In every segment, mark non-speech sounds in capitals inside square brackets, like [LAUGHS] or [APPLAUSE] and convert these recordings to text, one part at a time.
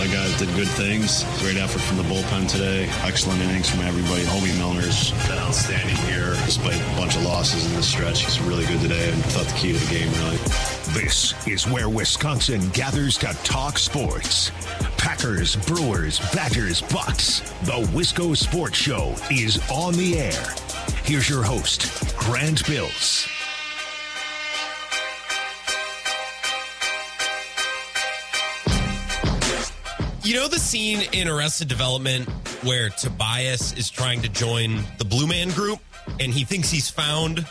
lot of guys did good things. Great effort from the bullpen today. Excellent innings from everybody. Hoby Milner's been outstanding here despite a bunch of losses in this stretch. He's really good today and thought the key to the game, really. This is where Wisconsin gathers to talk sports. Packers, Brewers, Badgers, Bucks. The Wisco Sports Show is on the air. Here's your host, Grant Bills. You know the scene in Arrested Development where Tobias is trying to join the Blue Man Group and he thinks he's found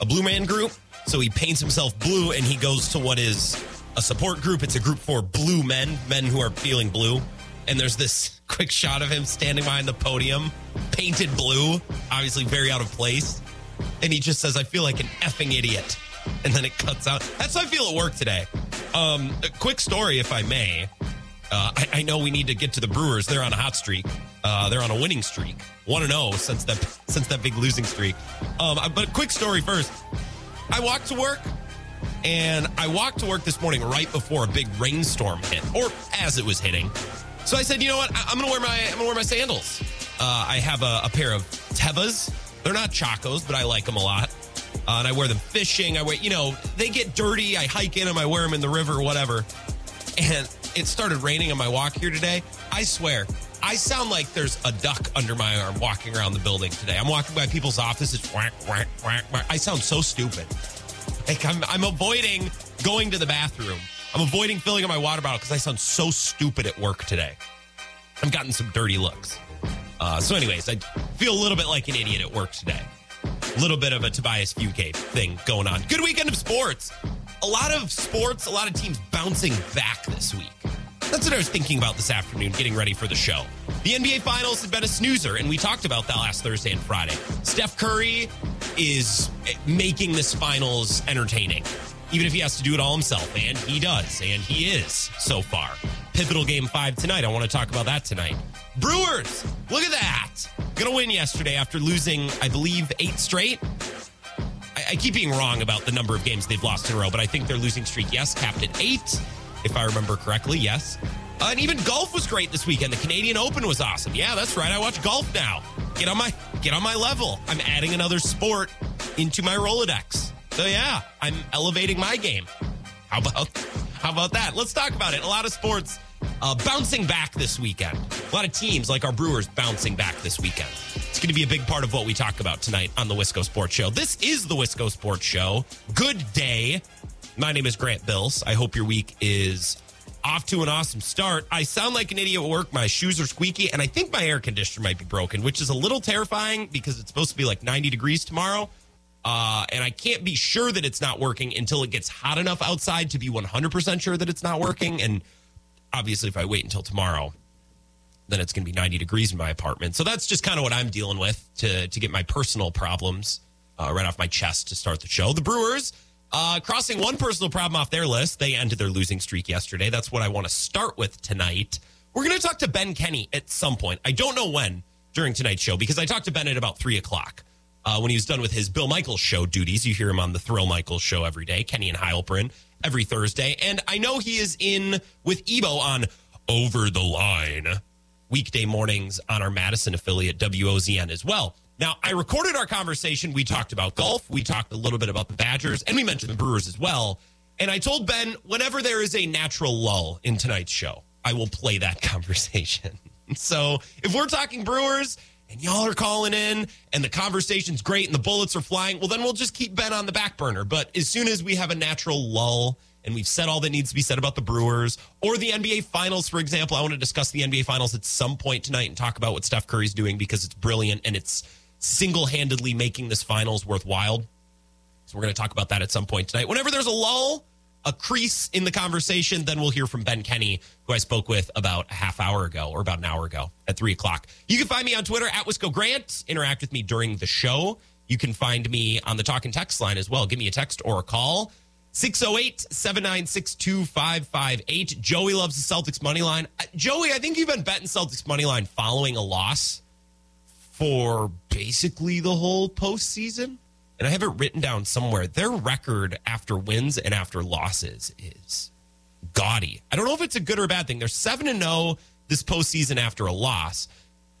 a Blue Man Group? So he paints himself blue and he goes to what is a support group. It's a group for blue men, men who are feeling blue. And there's this [LAUGHS] quick shot of him standing behind the podium, painted blue, obviously very out of place. And he just says, I feel like an effing idiot. And then it cuts out. That's how I feel at work today. Um, a quick story, if I may. Uh, I, I, know we need to get to the Brewers. They're on a hot streak. Uh, they're on a winning streak, one and zero since that since that big losing streak. Um, but quick story first. I walked to work, and I walked to work this morning right before a big rainstorm hit, or as it was hitting. So I said, you know what? I, am gonna wear my I'm gonna wear my sandals. Uh, I have a, a, pair of Tevas. They're not Chacos, but I like them a lot. Uh, and I wear them fishing. I wear, you know, they get dirty. I hike in them. I wear them in the river, whatever. And it started raining on my walk here today. I swear, I sound like there's a duck under my arm walking around the building today. I'm walking by people's offices. Whack, whack, whack, whack. I sound so stupid. Like I'm, I'm avoiding going to the bathroom. I'm avoiding filling up my water bottle because I sound so stupid at work today. I've gotten some dirty looks. Uh, so, anyways, I feel a little bit like an idiot at work today. A little bit of a Tobias Fugate thing going on. Good weekend of sports a lot of sports, a lot of teams bouncing back this week. That's what I was thinking about this afternoon, getting ready for the show. The NBA Finals have been a snoozer, and we talked about that last Thursday and Friday. Steph Curry is making this finals entertaining, even if he has to do it all himself, and he does, and he is so far. Pivotal game five tonight. I want to talk about that tonight. Brewers, look at that. Gonna win yesterday after losing, I believe, eight straight. I, keep being wrong about the number of games they've lost in a row, but I think their losing streak, yes, capped at eight, if I remember correctly. Yes. Uh, and even golf was great this weekend. The Canadian Open was awesome. Yeah, that's right. I watch golf now. Get on my get on my level. I'm adding another sport into my Rolodex. So yeah, I'm elevating my game. How about how about that? Let's talk about it. A lot of sports uh, bouncing back this weekend. A lot of teams like our Brewers bouncing back this weekend. It's going to be a big part of what we talk about tonight on the Wisco Sports Show. This is the Wisco Sports Show. Good day. My name is Grant Bills. I hope your week is off to an awesome start. I sound like an idiot at work. My shoes are squeaky, and I think my air conditioner might be broken, which is a little terrifying because it's supposed to be like 90 degrees tomorrow. Uh, and I can't be sure that it's not working until it gets hot enough outside to be 100% sure that it's not working. And obviously, if I wait until tomorrow, then it's going to be 90 degrees in my apartment. So that's just kind of what I'm dealing with to to get my personal problems uh, right off my chest to start the show. The Brewers uh, crossing one personal problem off their list. They ended their losing streak yesterday. That's what I want to start with tonight. We're going to talk to Ben Kenny at some point. I don't know when during tonight's show because I talked to Ben at about three o'clock. Uh, when he was done with his Bill Michaels show duties. You hear him on the Thrill Michaels show every day, Kenny and Heilprin every Thursday. And I know he is in with Ebo on Over the Line weekday mornings on our Madison affiliate, WOZN, as well. Now, I recorded our conversation. We talked about golf, we talked a little bit about the Badgers, and we mentioned the Brewers as well. And I told Ben, whenever there is a natural lull in tonight's show, I will play that [LAUGHS] conversation. so if we're talking Brewers and y'all are calling in and the conversation's great and the bullets are flying, well, then we'll just keep Ben on the back burner. But as soon as we have a natural lull and we've said all that needs to be said about the Brewers or the NBA Finals, for example, I want to discuss the NBA Finals at some point tonight and talk about what Steph Curry's doing because it's brilliant and it's single handedly making this finals worthwhile. So we're going to talk about that at some point tonight. Whenever there's a lull, a crease in the conversation, then we'll hear from Ben Kenny, who I spoke with about a half hour ago or about an hour ago at three o'clock. You can find me on Twitter at Wisco Grant. Interact with me during the show. You can find me on the talk and text line as well. Give me a text or a call. 608 796 2558. Joey loves the Celtics money line. Uh, Joey, I think you've been betting Celtics money line following a loss for basically the whole postseason and I have it written down somewhere. Their record after wins and after losses is gaudy. I don't know if it's a good or a bad thing. They're 7 and 0 this postseason after a loss.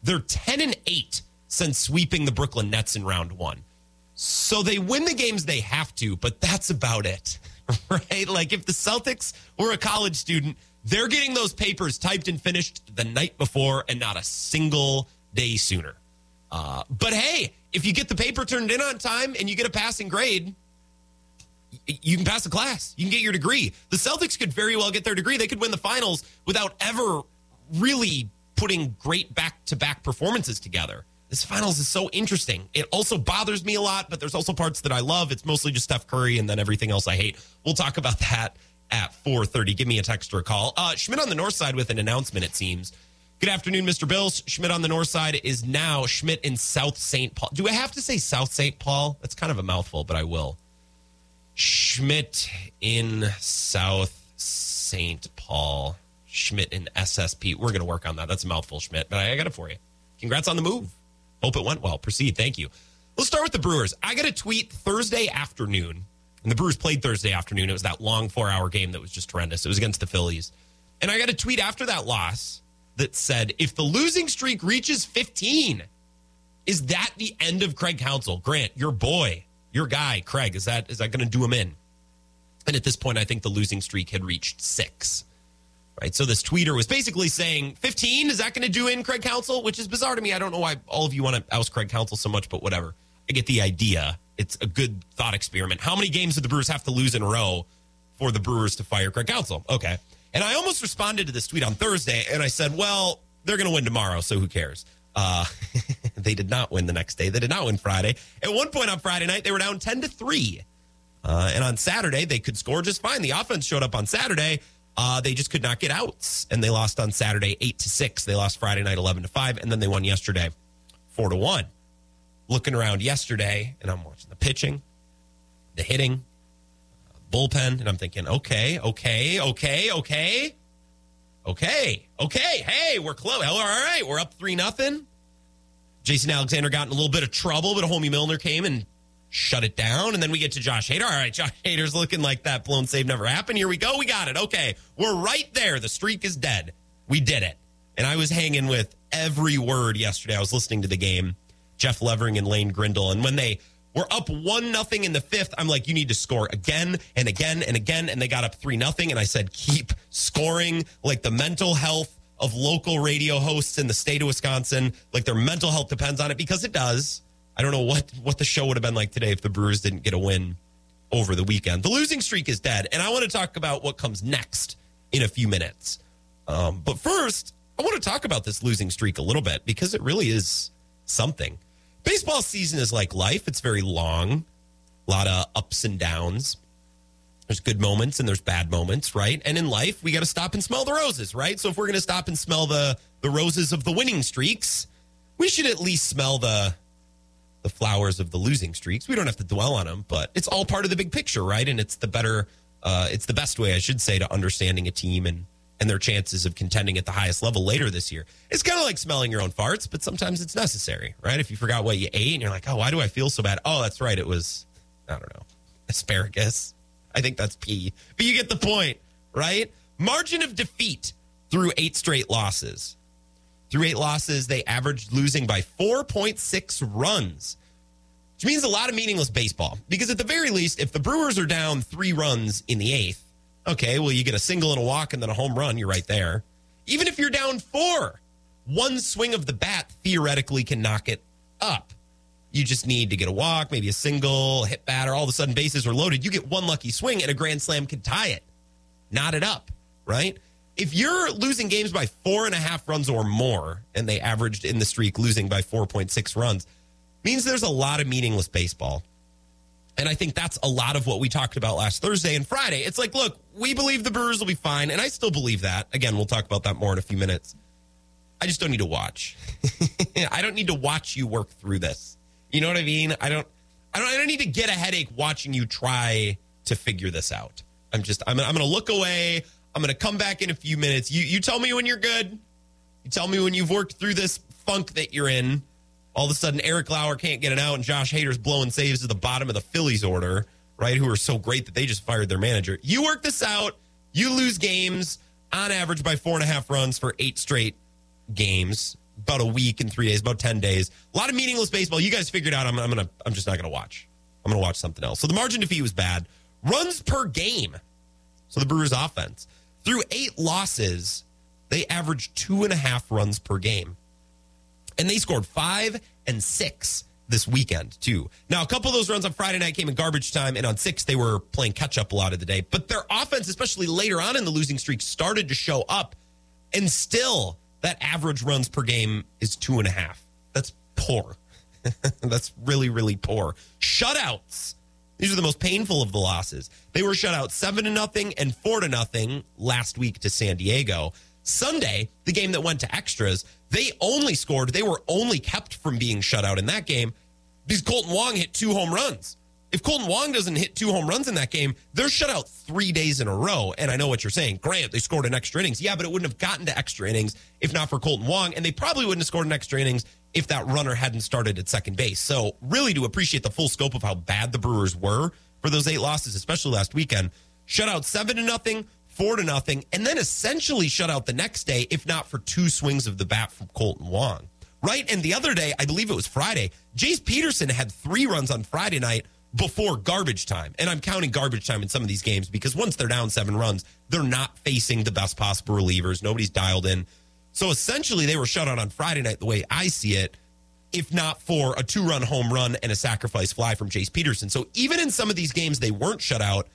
They're 10 and 8 since sweeping the Brooklyn Nets in round one. So they win the games they have to, but that's about it, [LAUGHS] right? Like if the Celtics were a college student, they're getting those papers typed and finished the night before and not a single day sooner. Uh, but hey, if you get the paper turned in on time and you get a passing grade, you can pass the class. You can get your degree. The Celtics could very well get their degree. They could win the finals without ever really putting great back to back performances together. This finals is so interesting. It also bothers me a lot, but there's also parts that I love. It's mostly just Steph Curry and then everything else I hate. We'll talk about that at 4:30. Give me a text or a call. Uh, Schmidt on the north side with an announcement. It seems. Good afternoon, Mr. Bills. Schmidt on the north side is now Schmidt in South St. Paul. Do I have to say South St. Paul? That's kind of a mouthful, but I will. Schmidt in South St. Paul. Schmidt in SSP. We're going to work on that. That's a mouthful, Schmidt, but I, I got it for you. Congrats on the move. Hope it went well. Proceed. Thank you. Let's start with the Brewers. I got a tweet Thursday afternoon, and the Brewers played Thursday afternoon. It was that long four hour game that was just horrendous. It was against the Phillies. And I got a tweet after that loss that said, if the losing streak reaches 15, is that the end of Craig Counsell? Grant, your boy, your guy, Craig, is that is that going to do him in? And at this point, I think the losing streak had reached six. Right. So this tweeter was basically saying 15, is that going to do in Craig Counsell, Which is bizarre to me. I don't know why all of you want to oust Craig Counsell so much, but whatever. I get the idea. It's a good thought experiment. How many games do the Brewers have to lose in a row for the Brewers to fire Craig Counsell? Okay. And I almost responded to this tweet on Thursday and I said, well, they're going to win tomorrow, so who cares? Uh, [LAUGHS] they did not win the next day. They did not win Friday. At one point on Friday night, they were down 10 to 3. Uh, and on Saturday, they could score just fine. The offense showed up on Saturday. Uh, they just could not get outs, and they lost on Saturday eight to six. They lost Friday night eleven to five, and then they won yesterday four to one. Looking around yesterday, and I'm watching the pitching, the hitting, bullpen, and I'm thinking, okay, okay, okay, okay, okay, okay. Hey, we're close. All right, we're up three nothing. Jason Alexander got in a little bit of trouble, but Hoby Milner came and shut it down. And then we get to Josh Hader. All right, Josh Hader's looking like that blown save never happened. Here we go. We got it. Okay. We're right there. The streak is dead. We did it. And I was hanging with every word yesterday. I was listening to the game, Jeff Levering and Lane Grindle. And when they were up one nothing in the fifth, I'm like, you need to score again and again and again. And they got up three nothing. And I said, keep scoring like the mental health of local radio hosts in the state of Wisconsin. Like their mental health depends on it because it does. I don't know what what the show would have been like today if the Brewers didn't get a win over the weekend. The losing streak is dead, and I want to talk about what comes next in a few minutes. Um, but first, I want to talk about this losing streak a little bit because it really is something. Baseball season is like life; it's very long, a lot of ups and downs. There's good moments and there's bad moments, right? And in life, we got to stop and smell the roses, right? So if we're going to stop and smell the the roses of the winning streaks, we should at least smell the the flowers of the losing streaks. We don't have to dwell on them, but it's all part of the big picture, right? And it's the better, uh, it's the best way, I should say, to understanding a team and and their chances of contending at the highest level later this year. It's kind of like smelling your own farts, but sometimes it's necessary, right? If you forgot what you ate and you're like, oh, why do I feel so bad? Oh, that's right, it was, I don't know, asparagus. I think that's pee, but you get the point, right? Margin of defeat through eight straight losses. Through eight losses, they averaged losing by 4.6 runs, which means a lot of meaningless baseball. Because at the very least, if the Brewers are down three runs in the eighth, okay, well, you get a single and a walk and then a home run, you're right there. Even if you're down four, one swing of the bat theoretically can knock it up. You just need to get a walk, maybe a single, hit batter. All of a sudden, bases are loaded. You get one lucky swing and a grand slam could tie it, knot it up, right? If you're losing games by four and a half runs or more, and they averaged in the streak losing by 4.6 runs, means there's a lot of meaningless baseball. And I think that's a lot of what we talked about last Thursday and Friday. It's like, look, we believe the Brewers will be fine, and I still believe that. Again, we'll talk about that more in a few minutes. I just don't need to watch. [LAUGHS] I don't need to watch you work through this. You know what I mean? I don't. I don't. I don't need to get a headache watching you try to figure this out. I'm just. I'm. I'm going to look away. I'm going to come back in a few minutes. You you tell me when you're good. You tell me when you've worked through this funk that you're in. All of a sudden, Eric Lauer can't get it out, and Josh Hader's blowing saves to the bottom of the Phillies order, right? Who are so great that they just fired their manager. You work this out. You lose games on average by four and a half runs for eight straight games, about a week and three days, about 10 days. A lot of meaningless baseball. You guys figured out I'm, I'm to, I'm just not to watch. I'm to watch something else. So the margin defeat was bad. Runs per game. So the Brewers offense through eight losses, they averaged two and a half runs per game. And they scored five and six this weekend, too. Now, a couple of those runs on Friday night came in garbage time, and on six, they were playing catch up a lot of the day. But their offense, especially later on in the losing streak, started to show up. And still, that average runs per game is two and a half. That's poor. [LAUGHS] That's really, really poor. Shutouts. These are the most painful of the losses. They were shut out seven to nothing and four to nothing last week to San Diego. Sunday, the game that went to extras, they only scored, they were only kept from being shut out in that game because Kolten Wong hit two home runs. If Kolten Wong doesn't hit two home runs in that game, they're shut out three days in a row. And I know what you're saying. Grant, they scored in extra innings. Yeah, but it wouldn't have gotten to extra innings if not for Kolten Wong. And they probably wouldn't have scored in extra innings if that runner hadn't started at second base. So, really, to appreciate the full scope of how bad the Brewers were for those eight losses, especially last weekend, shut out seven to nothing, four to nothing, and then essentially shut out the next day, if not for two swings of the bat from Kolten Wong. Right? And the other day, I believe it was Friday, Jace Peterson had three runs on Friday night before garbage time. And I'm counting garbage time in some of these games because once they're down seven runs, they're not facing the best possible relievers. Nobody's dialed in. So essentially, they were shut out on Friday night, the way I see it, if not for a two run home run and a sacrifice fly from Jace Peterson. So even in some of these games, they weren't shut out.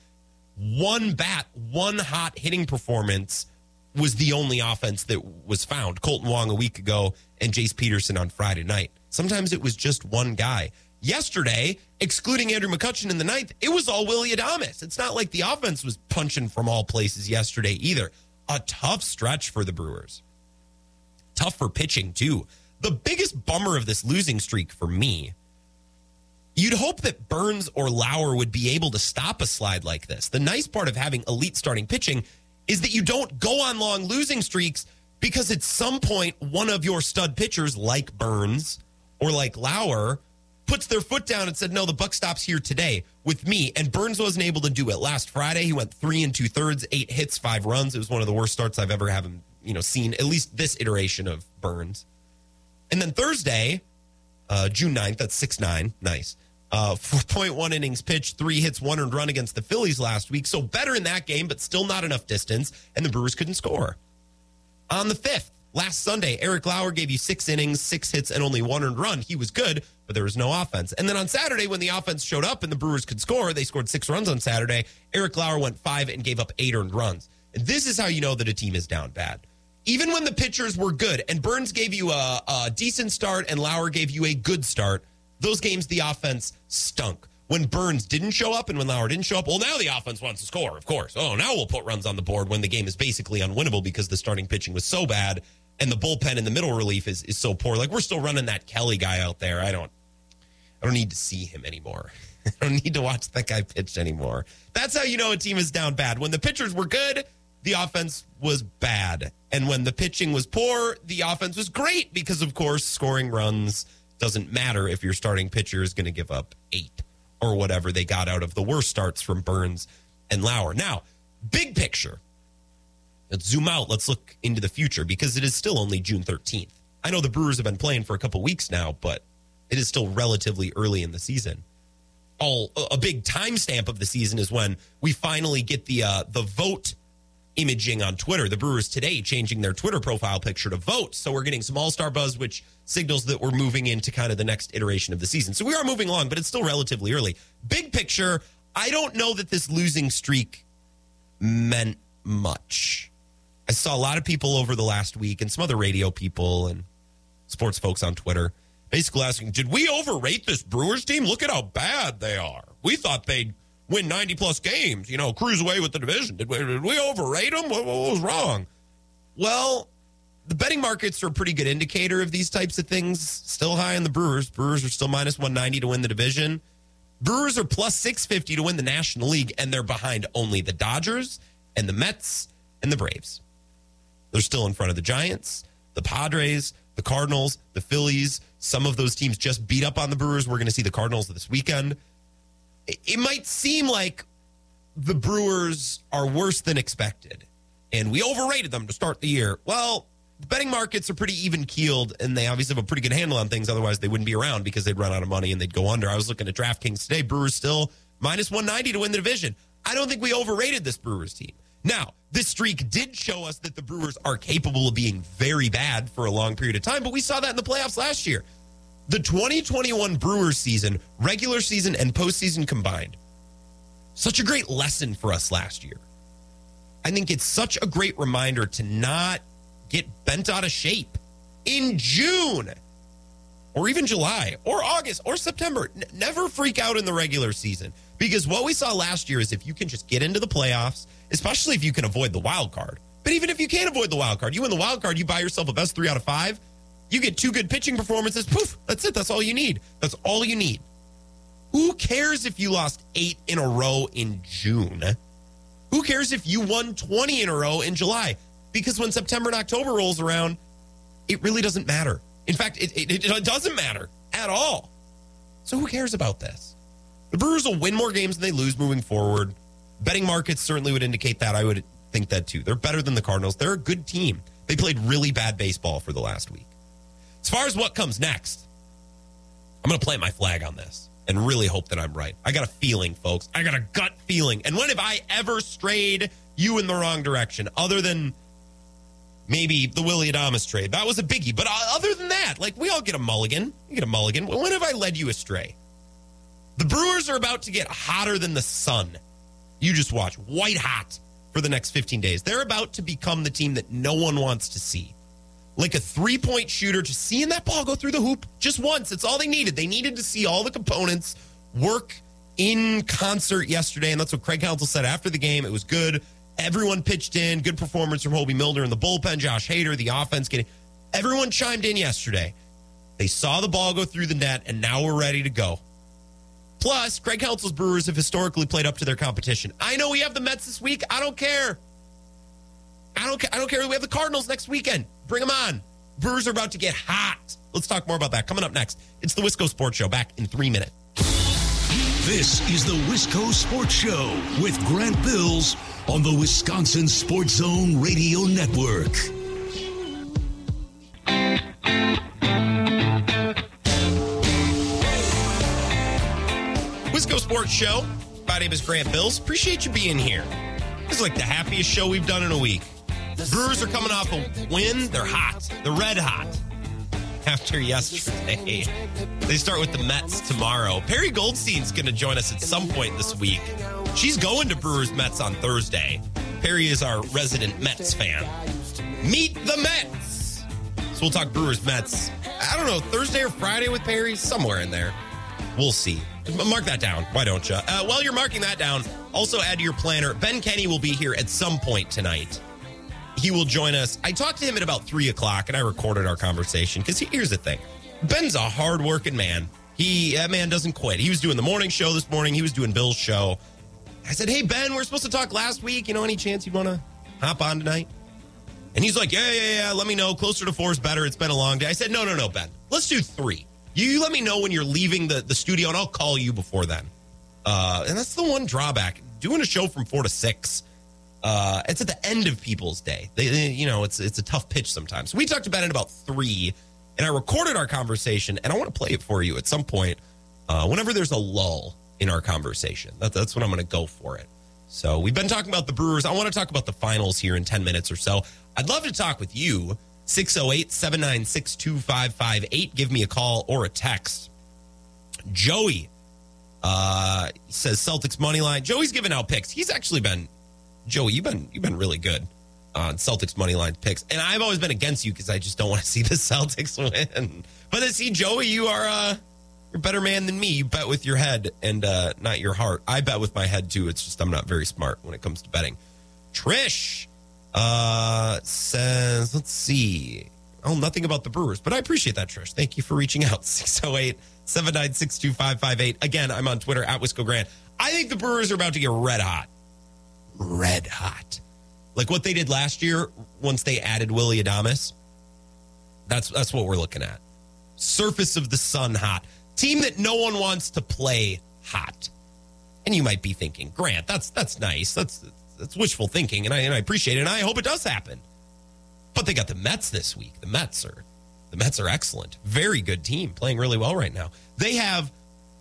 One bat, one hot hitting performance was the only offense that was found. Kolten Wong a week ago and Jace Peterson on Friday night. Sometimes it was just one guy. Yesterday, excluding Andrew McCutchen in the ninth, it was all Willie Adames. It's not like the offense was punching from all places yesterday either. A tough stretch for the Brewers. Tough for pitching, too. The biggest bummer of this losing streak for me, you'd hope that Burnes or Lauer would be able to stop a slide like this. The nice part of having elite starting pitching is that you don't go on long losing streaks because at some point, one of your stud pitchers, like Burnes or like Lauer, puts their foot down and said, "No, the buck stops here today with me." And Burnes wasn't able to do it last Friday. He went three and two thirds, eight hits, five runs. It was one of the worst starts I've ever have him, you know, seen. At least this iteration of Burnes. And then Thursday, uh, June 9th, that's six nine, nice. Uh, 4.1 innings pitched, three hits, one earned run against the Phillies last week. So better in that game, but still not enough distance. And the Brewers couldn't score. On the 5th, last Sunday, Eric Lauer gave you six innings, six hits, and only one earned run. He was good, but there was no offense. And then on Saturday, when the offense showed up and the Brewers could score, they scored six runs on Saturday. Eric Lauer went five and gave up eight earned runs. And this is how you know that a team is down bad. Even when the pitchers were good and Burnes gave you a, a decent start and Lauer gave you a good start, those games the offense stunk. When Burnes didn't show up and when Lauer didn't show up, well, now the offense wants to score, of course. Oh, now we'll put runs on the board when the game is basically unwinnable because the starting pitching was so bad and the bullpen and the middle relief is, is so poor. Like we're still running that Kelly guy out there. I don't I don't need to see him anymore. [LAUGHS] I don't need to watch that guy pitch anymore. That's how you know a team is down bad. When the pitchers were good, the offense was bad. And when the pitching was poor, the offense was great because, of course, scoring runs doesn't matter if your starting pitcher is going to give up eight or whatever they got out of the worst starts from Burnes and Lauer. Now, big picture. Let's zoom out. Let's look into the future because it is still only June 13th. I know the Brewers have been playing for a couple weeks now, but it is still relatively early in the season. All a big timestamp of the season is when we finally get the uh, the vote imaging on Twitter. The Brewers today changing their Twitter profile picture to vote. So we're getting some all star buzz, which signals that we're moving into kind of the next iteration of the season. So we are moving along, but it's still relatively early. Big picture, I don't know that this losing streak meant much. I saw a lot of people over the last week and some other radio people and sports folks on Twitter basically asking, did we overrate this Brewers team? Look at how bad they are. We thought they'd win 90 plus games, you know, cruise away with the division. Did we, did we overrate them? What, what was wrong? Well, the betting markets are a pretty good indicator of these types of things. Still high on the Brewers. Brewers are still minus 190 to win the division. Brewers are plus 650 to win the National League, and they're behind only the Dodgers and the Mets and the Braves. They're still in front of the Giants, the Padres, the Cardinals, the Phillies. Some of those teams just beat up on the Brewers. We're going to see the Cardinals this weekend. It might seem like the Brewers are worse than expected, and we overrated them to start the year. Well, the betting markets are pretty even keeled, and they obviously have a pretty good handle on things. Otherwise, they wouldn't be around because they'd run out of money and they'd go under. I was looking at DraftKings today. Brewers still minus 190 to win the division. I don't think we overrated this Brewers team. Now, this streak did show us that the Brewers are capable of being very bad for a long period of time, but we saw that in the playoffs last year. The 2021 Brewers season, regular season and postseason combined, such a great lesson for us last year. I think it's such a great reminder to not get bent out of shape in June or even July or August or September. N- never freak out in the regular season because what we saw last year is if you can just get into the playoffs, especially if you can avoid the wild card. But even if you can't avoid the wild card, you win the wild card, you buy yourself a best three out of five. You get two good pitching performances. Poof, that's it. That's all you need. That's all you need. Who cares if you lost eight in a row in June? Who cares if you won 20 in a row in July? Because when September and October rolls around, it really doesn't matter. In fact, it, it, it doesn't matter at all. So who cares about this? The Brewers will win more games than they lose moving forward. Betting markets certainly would indicate that. I would think that too. They're better than the Cardinals. They're a good team. They played really bad baseball for the last week. As far as what comes next, I'm going to plant my flag on this and really hope that I'm right. I got a feeling, folks. I got a gut feeling. And when have I ever strayed you in the wrong direction other than maybe the Willie Adames trade? That was a biggie. But uh, other than that, like we all get a mulligan. You get a mulligan. When have I led you astray? The Brewers are about to get hotter than the sun. You just watch. White hot for the next 15 days. They're about to become the team that no one wants to see like a three point shooter, just seeing that ball go through the hoop just once. It's all they needed. They needed to see all the components work in concert yesterday. And that's what Craig Counsell said after the game. It was good. Everyone pitched in. Good performance from Hoby Milner in the bullpen. Josh Hader, the offense getting. Everyone chimed in yesterday. They saw the ball go through the net, and now we're ready to go. Plus, Craig Counsell's Brewers have historically played up to their competition. I know we have the Mets this week. I don't care. I don't care. I don't care. We have the Cardinals next weekend. Bring them on. Brewers are about to get hot. Let's talk more about that coming up next. It's the Wisco Sports Show back in three minutes. This is the Wisco Sports Show with Grant Bills on the Wisconsin Sports Zone Radio Network. Wisco Sports Show. My name is Grant Bills. Appreciate you being here. This is like the happiest show we've done in a week. Brewers are coming off a win. They're hot. They're red hot. After yesterday, they start with the Mets tomorrow. Perry Goldstein's going to join us at some point this week. She's going to Brewers Mets on Thursday. Perry is our resident Mets fan. Meet the Mets. So we'll talk Brewers Mets. I don't know Thursday or Friday with Perry, somewhere in there. We'll see. Mark that down. Why don't you? Uh, while you're marking that down, also add to your planner. Ben Kenny will be here at some point tonight he will join us. I talked to him at about three o'clock and I recorded our conversation because here's the thing Ben's a hardworking man. He, that man doesn't quit. He was doing the morning show this morning, he was doing Bill's show. I said, Hey, Ben, we are supposed to talk last week. You know, any chance you'd want to hop on tonight? And he's like, Yeah, yeah, yeah. Let me know. Closer to four is better. It's been a long day. I said, No, no, no, Ben. Let's do three. You, let me know when you're leaving the, the studio and I'll call you before then. Uh, and that's the one drawback. Doing a show from four to six uh, it's at the end of people's day. They, they, you know, it's it's a tough pitch sometimes. We talked about it about three, and I recorded our conversation, and I want to play it for you at some point. Uh, whenever there's a lull in our conversation, that, that's when I'm going to go for it. So we've been talking about the Brewers. I want to talk about the finals here in 10 minutes or so. I'd love to talk with you. 608 796 2558. Give me a call or a text. Joey uh, says Celtics money line. Joey's giving out picks. He's actually been Joey, you've been you've been really good on Celtics money line picks, and I've always been against you because I just don't want to [LAUGHS] see the Celtics win. But I see Joey, you are uh, you're a better man than me. You bet with your head and uh, not your heart. I bet with my head too. It's just I'm not very smart when it comes to betting. Trish uh, says, let's see. Oh, nothing about the Brewers, but I appreciate that, Trish. Thank you for reaching out. [LAUGHS] 608 796 2558. Again, I'm on Twitter at Wisco Grant. I think the Brewers are about to get red hot red hot. Like what they did last year once they added Willie Adames. That's that's what we're looking at. Surface of the sun hot. Team that no one wants to play hot. And you might be thinking, Grant, that's that's nice. That's that's wishful thinking, and I and I appreciate it, and I hope it does happen. But they got the Mets this week. The Mets are the Mets are excellent. Very good team, playing really well right now. They have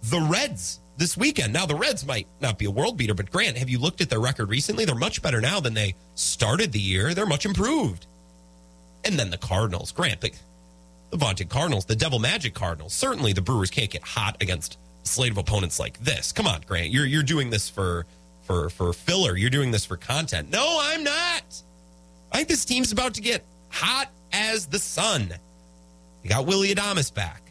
the Reds this weekend. Now the Reds might not be a world beater, but Grant, have you looked at their record recently? They're much better now than they started the year. They're much improved. And then the Cardinals. Grant, the, the vaunted Cardinals, the Devil Magic Cardinals. Certainly the Brewers can't get hot against slate of opponents like this. Come on, Grant. You're you're doing this for for for filler. You're doing this for content. No, I'm not. I think this team's about to get hot as the sun. You got Willie Adames back.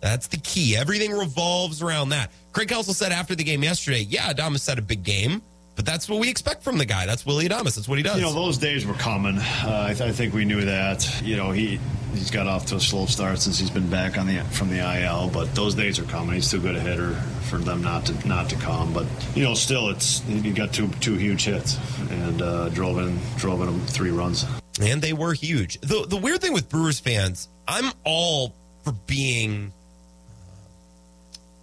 That's the key. Everything revolves around that. Craig Counsell said after the game yesterday, yeah, Adames had a big game, but that's what we expect from the guy. That's Willie Adames. That's what he does. You know, those days were coming. Uh, I, th- I, think we knew that. You know, he he's got off to a slow start since he's been back on the from the IL, but those days are coming. He's too good a hitter for them not to not to come. But you know, still, it's he got two two huge hits and uh, drove in drove in three runs. And they were huge. The the weird thing with Brewers fans, I'm all for being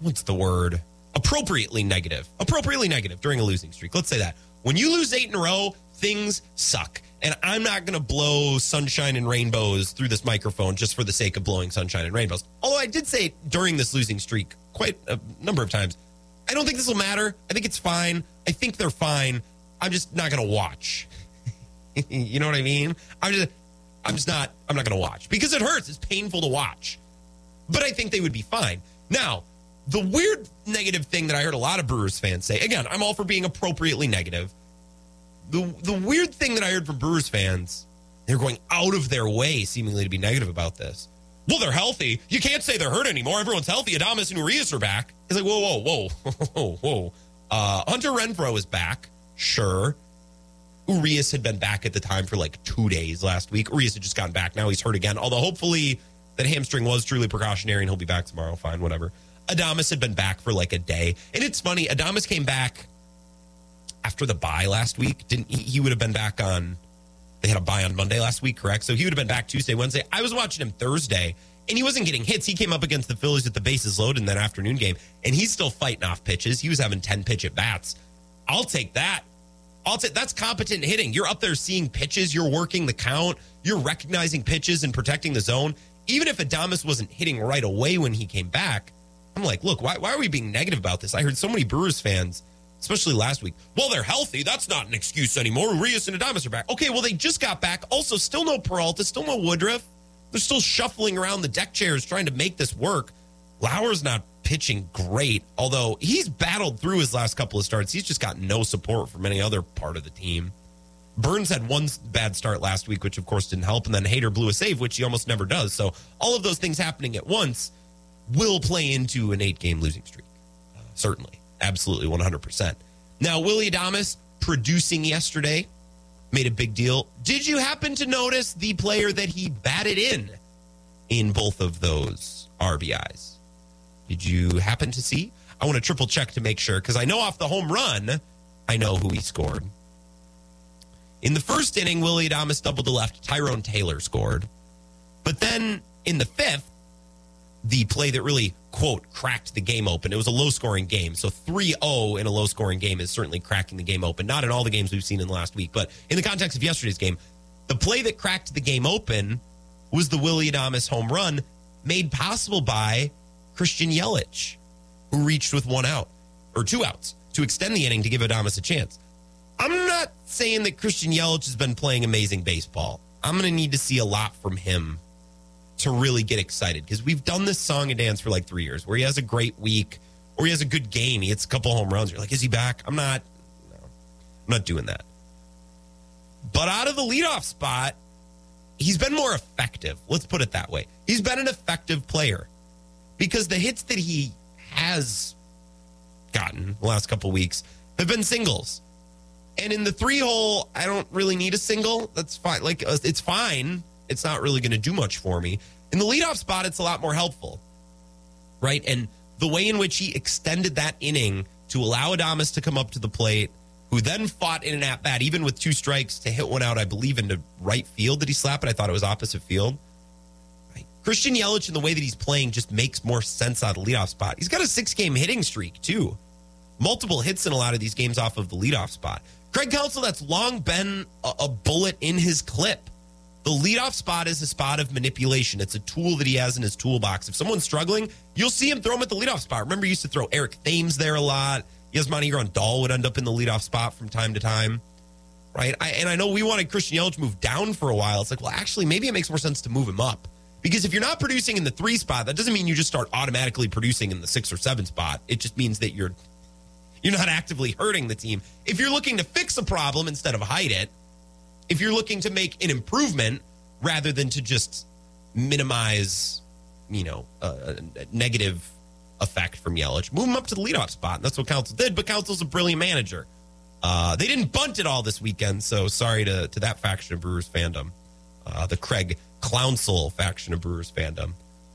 what's the word? Appropriately negative. Appropriately negative during a losing streak. Let's say that. When you lose eight in a row, things suck. And I'm not going to blow sunshine and rainbows through this microphone just for the sake of blowing sunshine and rainbows. Although I did say during this losing streak quite a number of times, I don't think this will matter. I think it's fine. I think they're fine. I'm just not going to watch. [LAUGHS] you know what I mean? I'm just, I'm just not, I'm not going to watch because it hurts. It's painful to watch. But I think they would be fine. Now, the weird negative thing that I heard a lot of Brewers fans say, again, I'm all for being appropriately negative. The the weird thing that I heard from Brewers fans, they're going out of their way seemingly to be negative about this. Well, they're healthy. You can't say they're hurt anymore. Everyone's healthy. Adames and Urias are back. It's like, whoa, whoa, whoa, [LAUGHS] whoa, whoa. Uh, Hunter Renfroe is back. Sure. Urias had been back at the time for like two days last week. Urias had just gotten back. Now he's hurt again. Although hopefully that hamstring was truly precautionary and he'll be back tomorrow. Fine, whatever. Adames had been back for like a day. And it's funny, Adames came back after the bye last week. Didn't he, he would have been back on they had a bye on Monday last week, correct? So he would have been back Tuesday, Wednesday. I was watching him Thursday and he wasn't getting hits. He came up against the Phillies at the bases loaded in that afternoon game, and he's still fighting off pitches. He was having 10 pitch at bats. I'll take that. I'll take that's competent hitting. You're up there seeing pitches, you're working the count, you're recognizing pitches and protecting the zone. Even if Adames wasn't hitting right away when he came back, I'm like, look, why, why are we being negative about this? I heard so many Brewers fans, especially last week. Well, they're healthy. That's not an excuse anymore. Urias and Adames are back. Okay, well, they just got back. Also, still no Peralta, still no Woodruff. They're still shuffling around the deck chairs trying to make this work. Lauer's not pitching great, although he's battled through his last couple of starts. He's just got no support from any other part of the team. Burnes had one bad start last week, which of course didn't help, and then Hader blew a save, which he almost never does. So all of those things happening at once will play into an eight game losing streak. Uh, certainly. Absolutely 100%. Now, Willie Adames producing yesterday made a big deal. Did you happen to notice the player that he batted in in both of those RBIs? Did you happen to see? I want to triple check to make sure because I know off the home run, I know who he scored. In the first inning, Willie Adames doubled to left. Tyrone Taylor scored. But then in the fifth, the play that really, quote, cracked the game open. It was a low scoring game. So 3 0 in a low scoring game is certainly cracking the game open. Not in all the games we've seen in the last week, but in the context of yesterday's game, the play that cracked the game open was the Willie Adames home run made possible by Christian Yelich, who reached with one out or two outs to extend the inning to give Adames a chance. I'm not saying that Christian Yelich has been playing amazing baseball. I'm going to need to see a lot from him to really get excited because we've done this song and dance for like three years where he has a great week or he has a good game. He hits a couple home runs. You're like, is he back? I'm not. No, I'm not doing that. But out of the leadoff spot, he's been more effective. Let's put it that way. He's been an effective player because the hits that he has gotten the last couple weeks have been singles. And in the three hole, I don't really need a single. That's fine. Like uh, it's fine. It's not really going to do much for me. In the leadoff spot, it's a lot more helpful, right? And the way in which he extended that inning to allow Adames to come up to the plate, who then fought in an at bat, even with two strikes, to hit one out, I believe, into right field. Did he slap it? I thought it was opposite field. Right. Christian Yelich, in the way that he's playing, just makes more sense out of the leadoff spot. He's got a six game hitting streak, too. multiple hits in a lot of these games off of the leadoff spot. Craig Counsell, that's long been a, a bullet in his clip. The leadoff spot is a spot of manipulation. It's a tool that he has in his toolbox. If someone's struggling, you'll see him throw him at the leadoff spot. Remember, he used to throw Eric Thames there a lot. Yasmani Grandal would end up in the leadoff spot from time to time, right? I, and I know we wanted Christian Yelich move down for a while. It's like, well, actually, maybe it makes more sense to move him up because if you're not producing in the three spot, that doesn't mean you just start automatically producing in the six or seven spot. It just means that you're you're not actively hurting the team. If you're looking to fix a problem instead of hide it, if you're looking to make an improvement rather than to just minimize, you know, a, a negative effect from Yelich, move him up to the leadoff spot. And that's what Counsell did. But Counsell's a brilliant manager. Uh, they didn't bunt it all this weekend, so sorry to to that faction of Brewers fandom, uh, the Craig Clownsel faction of Brewers fandom.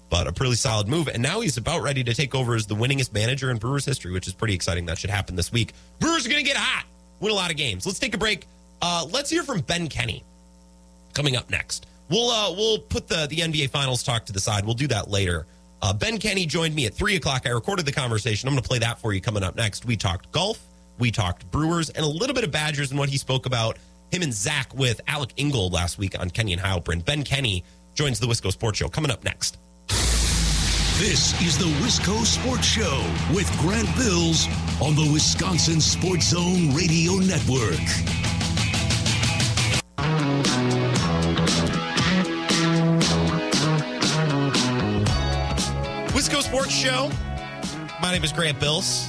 But a pretty solid move, and now he's about ready to take over as the winningest manager in Brewers history, which is pretty exciting. That should happen this week. Brewers are going to get hot, win a lot of games. Let's take a break. Uh, let's hear from Ben Kenny coming up next. We'll uh, we'll put the the NBA Finals talk to the side. We'll do that later. Uh, ben Kenny joined me at three o'clock. I recorded the conversation. I'm going to play that for you coming up next. We talked golf, we talked Brewers, and a little bit of Badgers and what he spoke about him and Zach with Alec Ingold last week on Kenny and Heilprin. Ben Kenny joins the Wisco Sports Show coming up next. This is the Wisco Sports Show with Grant Bills on the Wisconsin Sports Zone Radio Network. Wisco Sports Show. My name is Grant Bills.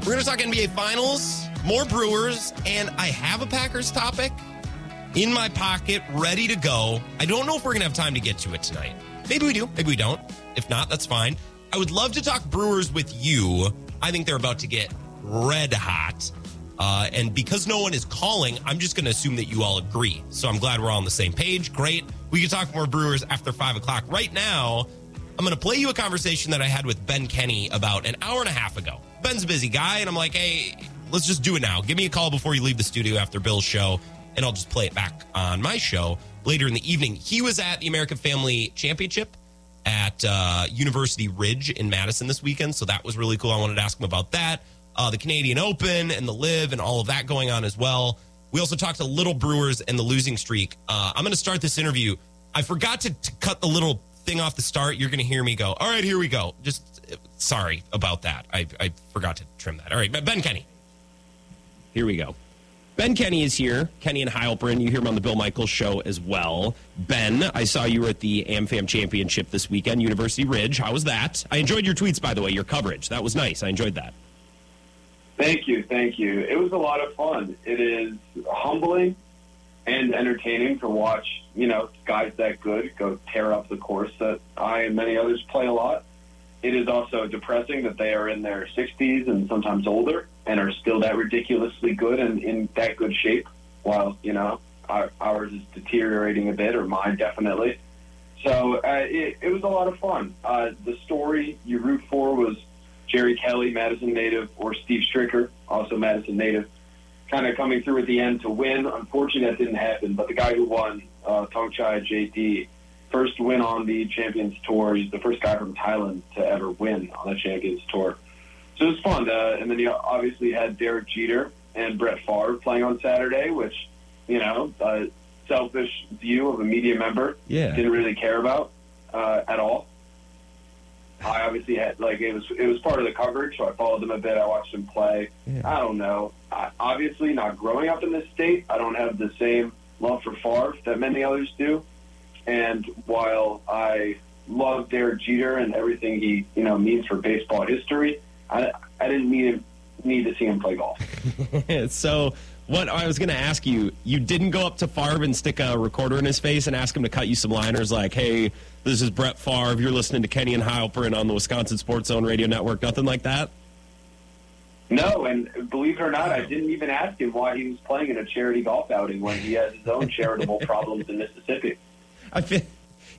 We're going to talk NBA Finals, more Brewers, and I have a Packers topic in my pocket, ready to go. I don't know if we're going to have time to get to it tonight. Maybe we do, maybe we don't. If not, that's fine. I would love to talk Brewers with you. I think they're about to get red hot. Uh, and because no one is calling, I'm just going to assume that you all agree. So I'm glad we're all on the same page. Great. We can talk more Brewers after five o'clock. Right now, I'm going to play you a conversation that I had with Ben Kenny about an hour and a half ago. Ben's a busy guy, and I'm like, hey, let's just do it now. Give me a call before you leave the studio after Bill's show, and I'll just play it back on my show later in the evening. He was at the American Family Championship at uh, University Ridge in Madison this weekend, so that was really cool. I wanted to ask him about that. Uh, the Canadian Open and the LIV and all of that going on as well. We also talked to Little Brewers and the losing streak. Uh, I'm going to start this interview. I forgot to, to cut the little thing off the start. You're going to hear me go, all right, here we go. Just uh, sorry about that. I, I forgot to trim that. All right, Ben Kenny. Here we go. Ben Kenny is here. Kenny and Heilprin. You hear him on the Bill Michaels show as well. Ben, I saw you were at the AmFam Championship this weekend, University Ridge. How was that? I enjoyed your tweets, by the way, your coverage. That was nice. I enjoyed that. Thank you, thank you. It was a lot of fun. It is humbling and entertaining to watch, you know, guys that good go tear up the course that I and many others play a lot. It is also depressing that they are in their 60s and sometimes older and are still that ridiculously good and in that good shape, while, you know, our, ours is deteriorating a bit, or mine definitely. So uh, it, it was a lot of fun. Uh, the story you root for was Jerry Kelly, Madison native, or Steve Stricker, also Madison native, kind of coming through at the end to win. Unfortunately, that didn't happen. But the guy who won, uh, Thongchai Jaidee, first win on the Champions Tour. He's the first guy from Thailand to ever win on the Champions Tour. So it was fun. Uh, and then you obviously had Derek Jeter and Brett Favre playing on Saturday, which, you know, uh, selfish view of a media member Yeah. didn't really care about uh, at all. I obviously had like it was it was part of the coverage, so I followed them a bit. I watched them play. I don't know. I, obviously, not growing up in this state, I don't have the same love for Favre that many others do. And while I love Derek Jeter and everything he you know means for baseball history, I I didn't need him, need to see him play golf. [LAUGHS] so what I was going to ask you, you didn't go up to Favre and stick a recorder in his face and ask him to cut you some liners like, "Hey, this is Brett Favre. You're listening to Kenny and Heilprin on the Wisconsin Sports Zone Radio Network." Nothing like that. No, and believe it or not, I didn't even ask him why he was playing in a charity golf outing when he has his own charitable [LAUGHS] problems in Mississippi. I feel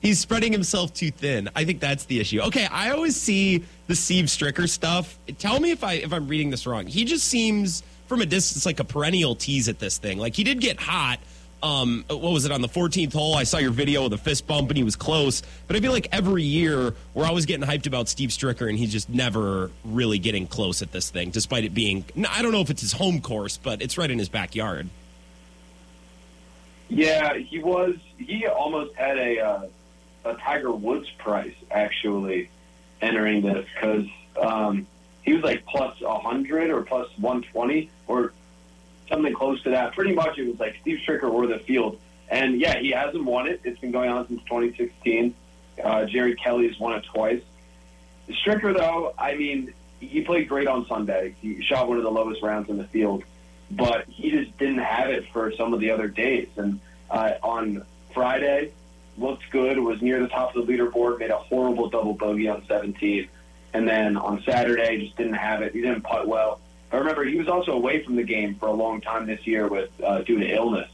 he's spreading himself too thin. I think that's the issue. Okay, I always see the Steve Stricker stuff. Tell me if I if I'm reading this wrong. He just seems from a distance like a perennial tease at this thing. Like he did get hot Um, what was it on the 14th hole? I saw your video of the fist bump and he was close. But I feel like every year we're always getting hyped about Steve Stricker and he's just never really getting close at this thing, despite it being, I don't know if it's his home course, but it's right in his backyard. Yeah, he was. He almost had a uh, a Tiger Woods price actually entering this because um, he was like plus a hundred or plus one twenty or something close to that. Pretty much, it was like Steve Stricker or the field. And yeah, he hasn't won it. It's been going on since 2016. Uh, Jerry Kelly's won it twice. Stricker, though, I mean, he played great on Sunday. He shot one of the lowest rounds in the field but he just didn't have it for some of the other days. And uh, on Friday, looked good, was near the top of the leaderboard, made a horrible double bogey on 17. And then on Saturday, just didn't have it. He didn't putt well. I remember he was also away from the game for a long time this year with uh, due to illness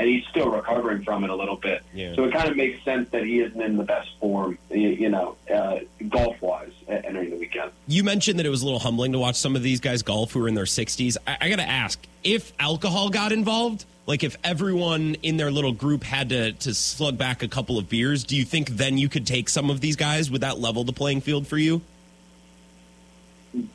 and he's still recovering from it a little bit. Yeah. So it kind of makes sense that he isn't in the best form, you know, uh, golf wise entering the weekend. You mentioned that it was a little humbling to watch some of these guys golf who are in their 60s. I, I got to ask if alcohol got involved, like if everyone in their little group had to, to slug back a couple of beers, do you think then you could take some of these guys? Would that level the playing field for you?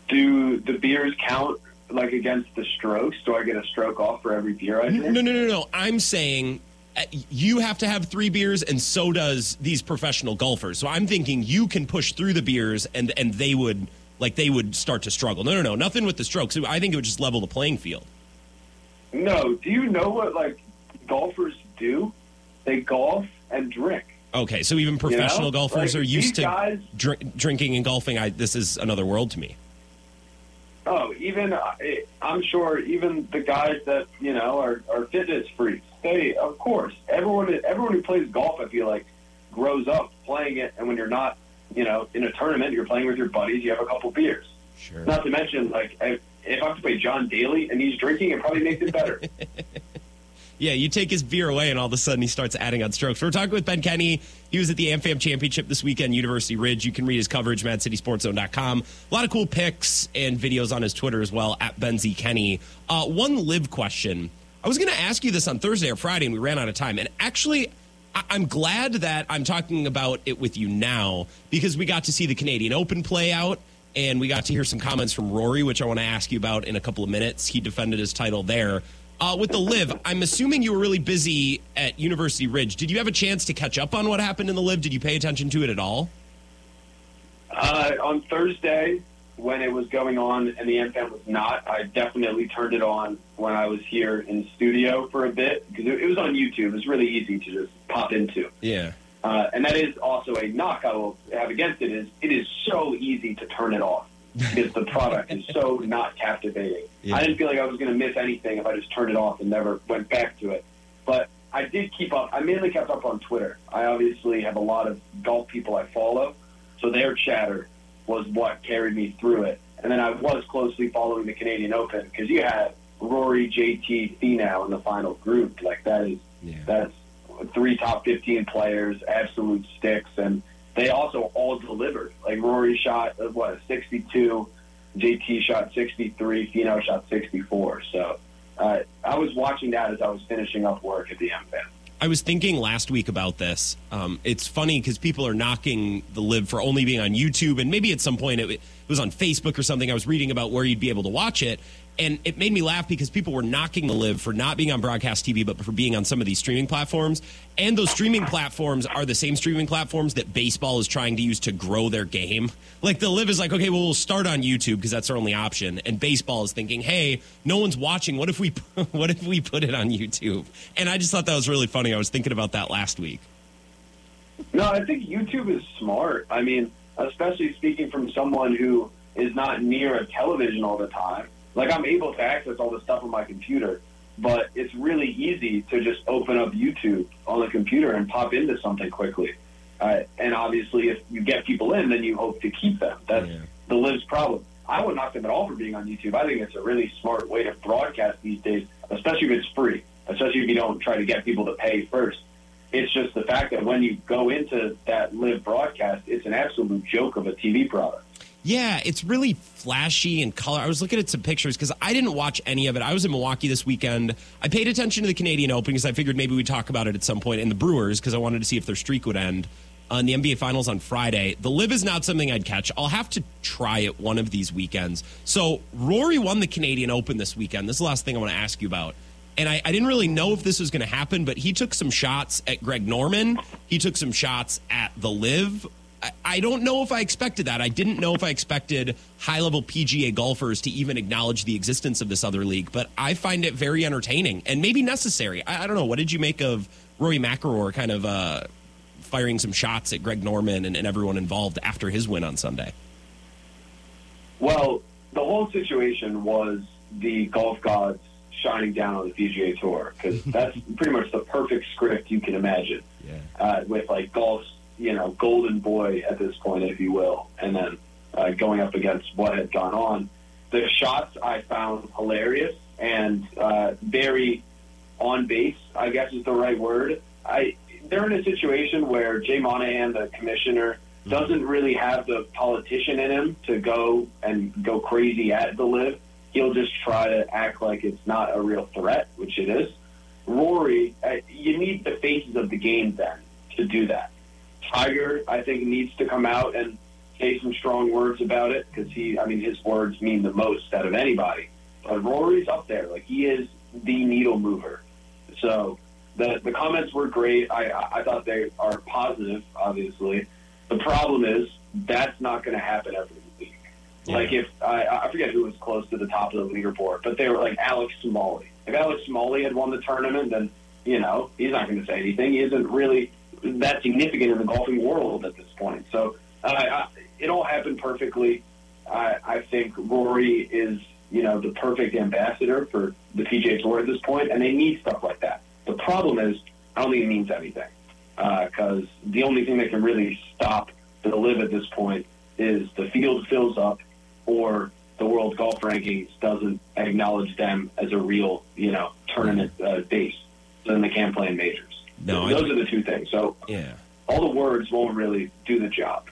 Do the beers count like against the strokes? Do I get a stroke off for every beer I drink? No, no, no, no. I'm saying uh, you have to have three beers, and so does these professional golfers. So I'm thinking you can push through the beers, and and they would like they would start to struggle. No, no, no, nothing with the strokes. I think it would just level the playing field. No. Do you know what like golfers do? They golf and drink. Okay, so even professional you know? golfers like, are used to guys, drink, drinking and golfing. I, this is another world to me. Oh, even uh, I'm sure even the guys that you know are, are fitness freaks. They, of course, everyone everyone who plays golf, I feel like, grows up playing it. And when you're not, you know, in a tournament, you're playing with your buddies. You have a couple beers. Sure. Not to mention, like, if, if I have to play John Daly and he's drinking, it probably makes it better. [LAUGHS] Yeah, you take his beer away, and all of a sudden he starts adding on strokes. We're talking with Ben Kenny. He was at the AmFam Championship this weekend, University Ridge. You can read his coverage, MadCitySportsZone.com. A lot of cool pics and videos on his Twitter as well, at Ben Z. Kenny. Uh, one LIV question. I was going to ask you this on Thursday or Friday, and we ran out of time. And actually, I- I'm glad that I'm talking about it with you now because we got to see the Canadian Open play out and we got to hear some comments from Rory, which I want to ask you about in a couple of minutes. He defended his title there. Uh, with the LIV, I'm assuming you were really busy at University Ridge. Did you have a chance to catch up on what happened in the LIV? Did you pay attention to it at all? Uh, on Thursday, when it was going on and the AmFam was not, I definitely turned it on when I was here in studio for a bit because it, it was on YouTube. It was really easy to just pop into. Yeah. Uh, and that is also a knock I will have against it is it is so easy to turn it off because the product is so not captivating. Yeah. I didn't feel like I was going to miss anything if I just turned it off and never went back to it. But I did keep up. I mainly kept up on Twitter. I obviously have a lot of golf people I follow, so their chatter was what carried me through it. And then I was closely following the Canadian Open because you had Rory, JT, Finau in the final group. Like that is Yeah. that's three top 15 players, absolute sticks, and they also all delivered. Like Rory shot uh, what 62, JT shot 63, Finau shot 64. So uh, I was watching that as I was finishing up work at the AmFam. I was thinking last week about this. Um, it's funny because people are knocking the LIV for only being on YouTube, and maybe at some point it, it was on Facebook or something. I was reading about where you'd be able to watch it, and it made me laugh because people were knocking the LIV for not being on broadcast TV, but for being on some of these streaming platforms. And those streaming platforms are the same streaming platforms that baseball is trying to use to grow their game. Like the LIV is like, okay, well, we'll start on YouTube because that's our only option, and baseball is thinking, hey, no one's watching. What if we, [LAUGHS] what if we put it on YouTube? And I just thought that was really funny. I was thinking about that last week. No, I think YouTube is smart. I mean, especially speaking from someone who is not near a television all the time. Like I'm able to access all the stuff on my computer, but it's really easy to just open up YouTube on the computer and pop into something quickly. Uh, and obviously, if you get people in, then you hope to keep them. That's Yeah. the LIV's problem. I wouldn't knock them at all for being on YouTube. I think it's a really smart way to broadcast these days, especially if it's free, especially if you don't try to get people to pay first. It's just the fact that when you go into that live broadcast, it's an absolute joke of a TV product. Yeah, it's really flashy and color. I was looking at some pictures because I didn't watch any of it. I was in Milwaukee this weekend. I paid attention to the Canadian Open because I figured maybe we'd talk about it at some point, and the Brewers because I wanted to see if their streak would end on the NBA Finals on Friday. The LIV is not something I'd catch. I'll have to try it one of these weekends. So Rory won the Canadian Open this weekend. This is the last thing I want to ask you about. And I, I didn't really know if this was going to happen, but he took some shots at Greg Norman. He took some shots at the LIV. I, I don't know if I expected that. I didn't know if I expected high level PGA golfers to even acknowledge the existence of this other league, but I find it very entertaining and maybe necessary. I, I don't know. What did you make of Rory McIlroy kind of uh, firing some shots at Greg Norman and, and everyone involved after his win on Sunday? Well, the whole situation was the golf gods shining down on the PGA Tour because that's [LAUGHS] pretty much the perfect script you can imagine. Yeah. Uh, with like golf's, you know, golden boy at this point, if you will, and then uh, going up against what had gone on. The shots I found hilarious and uh, very on base, I guess is the right word. I they're in a situation where Jay Monahan, the commissioner, doesn't really have the politician in him to go and go crazy at the LIV. He'll just try to act like it's not a real threat, which it is. Rory, uh, you need the faces of the game then to do that. Tiger, I think, needs to come out and say some strong words about it because he, I mean, his words mean the most out of anybody. But Rory's up there, like he is the needle mover. So the the comments were great. I I thought they are positive, obviously. The problem is that's not going to happen every week. Yeah. Like if I, I forget who was close to the top of the leaderboard, but they were like Alex Smalley. If Alex Smalley had won the tournament, then you know he's not going to say anything. He isn't really that significant in the golfing world at this point. So uh, I, it all happened perfectly. I, I think Rory is you know the perfect ambassador for the PGA Tour at this point, and they need stuff like that. The problem is, I don't think it means anything because the only thing that can really stop the LIV at this point is the field fills up or the world golf rankings doesn't acknowledge them as a real, you know, tournament uh, base. Then they can't play in majors. No, those think- are the two things. So Yeah. all the words won't really do the job.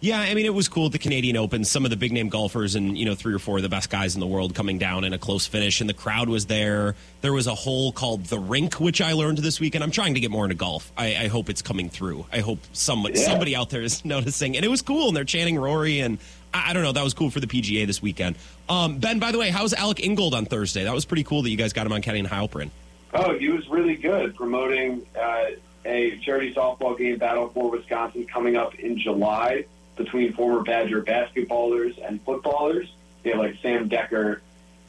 Yeah, I mean, it was cool at the Canadian Open. Some of the big name golfers and, you know, three or four of the best guys in the world coming down in a close finish, and the crowd was there. There was a hole called The Rink, which I learned this weekend. I'm trying to get more into golf. I, I hope it's coming through. I hope somebody, Yeah. somebody out there is [LAUGHS] noticing. And it was cool, and they're chanting Rory, and I, I don't know. That was cool for the PGA this weekend. Um, ben, by the way, how's Alec Ingold on Thursday? That was pretty cool that you guys got him on Kenny and Heilprin. Oh, he was really good promoting uh, a charity softball game, Battle for Wisconsin, coming up in July between former Badger basketballers and footballers. They have like Sam Dekker,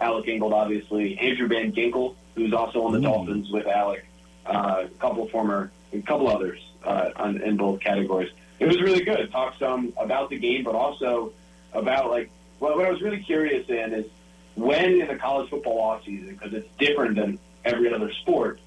Alec Ingold, obviously, Andrew Van Ginkel, who's also on the Dolphins with Alec, uh, a couple former, a couple others uh, on, in both categories. It was really good. Talked some about the game, but also about like what, what I was really curious in is when in the college football off season, because it's different than every other sport,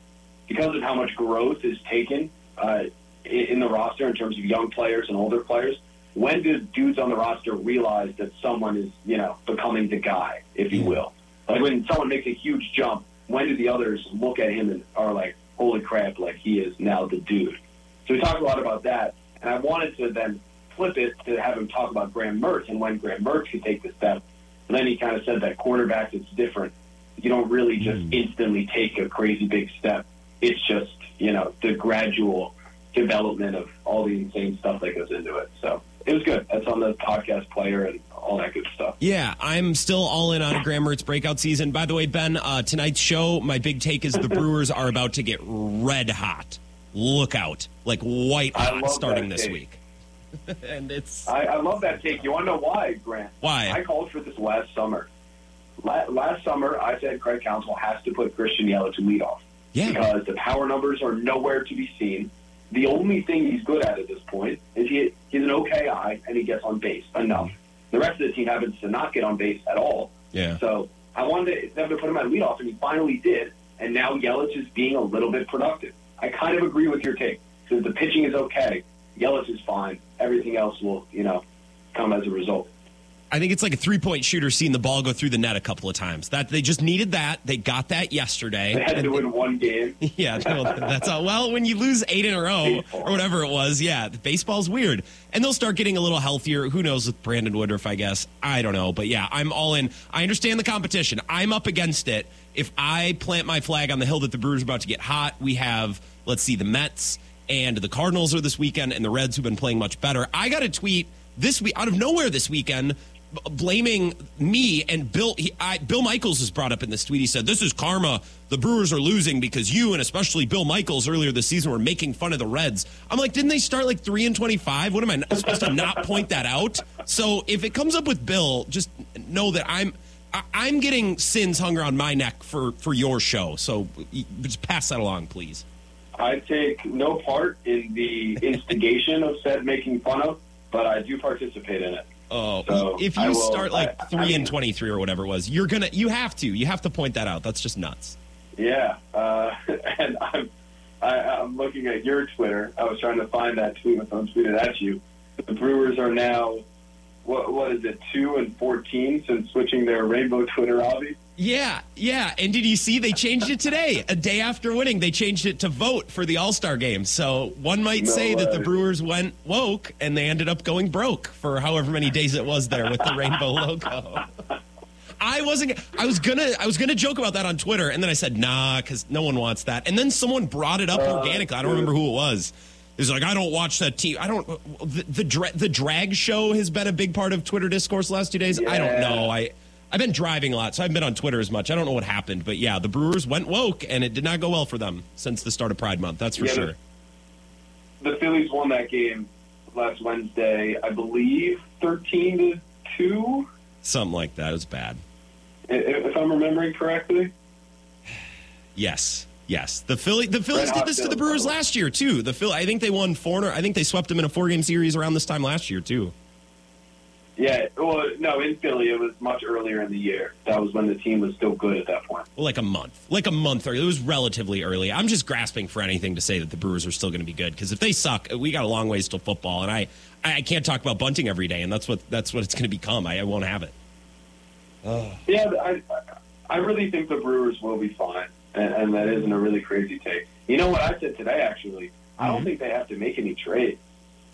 because of how much growth is taken uh, in, the roster in terms of young players and older players. When do dudes on the roster realize that someone is, you know, becoming the guy, if you will? Like when someone makes a huge jump, when do the others look at him and are like, "Holy crap! Like he is now the dude." So we talked a lot about that, and I wanted to then flip it to have him talk about Graham Mertz and when Graham Mertz could take the step. And then he kind of said that quarterbacks, it's different. You don't really just instantly take a crazy big step. It's just, you know, the gradual development of all the insane stuff that goes into it. So it was good. That's on the podcast player and all that good stuff. Yeah, I'm still all in on Mertz breakout season. By the way, Ben, uh, tonight's show, my big take is the [LAUGHS] Brewers are about to get red hot. Look out. Like white hot starting this take. week. [LAUGHS] and it's. I, I love that take. You want to know why, Grant? Why? I called for this last summer. La- last summer, I said Craig Counsell has to put Christian Yelich to lead off. Yeah. Because the power numbers are nowhere to be seen. The only thing he's good at at this point is he, he's an okay eye and he gets on base enough. The rest of the team happens to not get on base at all. Yeah. So I wanted them to put him at leadoff, and he finally did. And now Yelich is being a little bit productive. I kind of agree with your take. So the pitching is okay. Yelich is fine. Everything else will, you know, come as a result. I think it's like a three point shooter seeing the ball go through the net a couple of times. That they just needed that. They got that yesterday. They had to win one game. [LAUGHS] yeah, [LAUGHS] that's all. Well, when you lose eight in a row Baseball. or whatever it was, yeah, baseball's weird, and they'll start getting a little healthier. Who knows with Brandon Woodruff? I guess I don't know, but yeah, I'm all in. I understand the competition. I'm up against it. If I plant my flag on the hill that the Brewers are about to get hot, we have let's see the Mets and the Cardinals are this weekend, and the Reds who've been playing much better. I got a tweet this week out of nowhere this weekend blaming me and Bill. He, I, Bill Michaels was brought up in this tweet. He said, "This is karma. The Brewers are losing because you and especially Bill Michaels earlier this season were making fun of the Reds." I'm like, didn't they start like three and twenty five? What am I not- supposed to not point that out? So if it comes up with Bill, just know that I'm. I- I'm getting sins hung around my neck for for your show, so just pass that along, please. I take no part in the instigation of said making fun of, but I do participate in it. Oh, So, if you will- start like I- I three mean- and twenty three or whatever it was, you're gonna you have to you have to point that out. That's just nuts. Yeah, uh, [LAUGHS] and I'm I, I'm looking at your Twitter. I was trying to find that tweet when someone tweeted at you. The Brewers are now what what is it two and fourteen since switching their rainbow Twitter hobby. Yeah, yeah. And did you see they changed it today? A day after winning, they changed it to vote for the All Star game. So one might No say that the. Brewers went woke and they ended up going broke for however many days it was there with the rainbow [LAUGHS] logo. I wasn't. I was gonna. I was gonna joke about that on Twitter, and then I said nah, because no one wants that. And then someone brought it up uh, organically. I don't remember who it was. It was like I don't watch that team. I don't. The the, dra- the drag show has been a big part of Twitter discourse last two days. I don't know. I I've been driving a lot, so I haven't been on Twitter as much. I don't know what happened, but yeah, the Brewers went woke, and it did not go well for them since the start of Pride Month. That's for Yeah, sure. The Phillies won that game last Wednesday, I believe, thirteen to two, Something like that. It was bad. if I'm remembering correctly. Yes. Yes, the Philly, the Phillies Red did this to the Brewers the last year too. The Phil, I think they won four. I think they swept them in a four-game series around this time last year too. Yeah, well, no, in Philly, it was much earlier in the year. That was when the team was still good at that point. Well, like a month, like a month early. It was relatively early. I'm just grasping for anything to say that the Brewers are still going to be good because if they suck, we got a long ways till football, and I, I I can't talk about bunting every day, and that's what that's what it's going to become. I, I won't have it. Yeah, I, I really think the Brewers will be fine, and, and that isn't a really crazy take. You know what I said today? Actually, I don't mm-hmm. think they have to make any trades.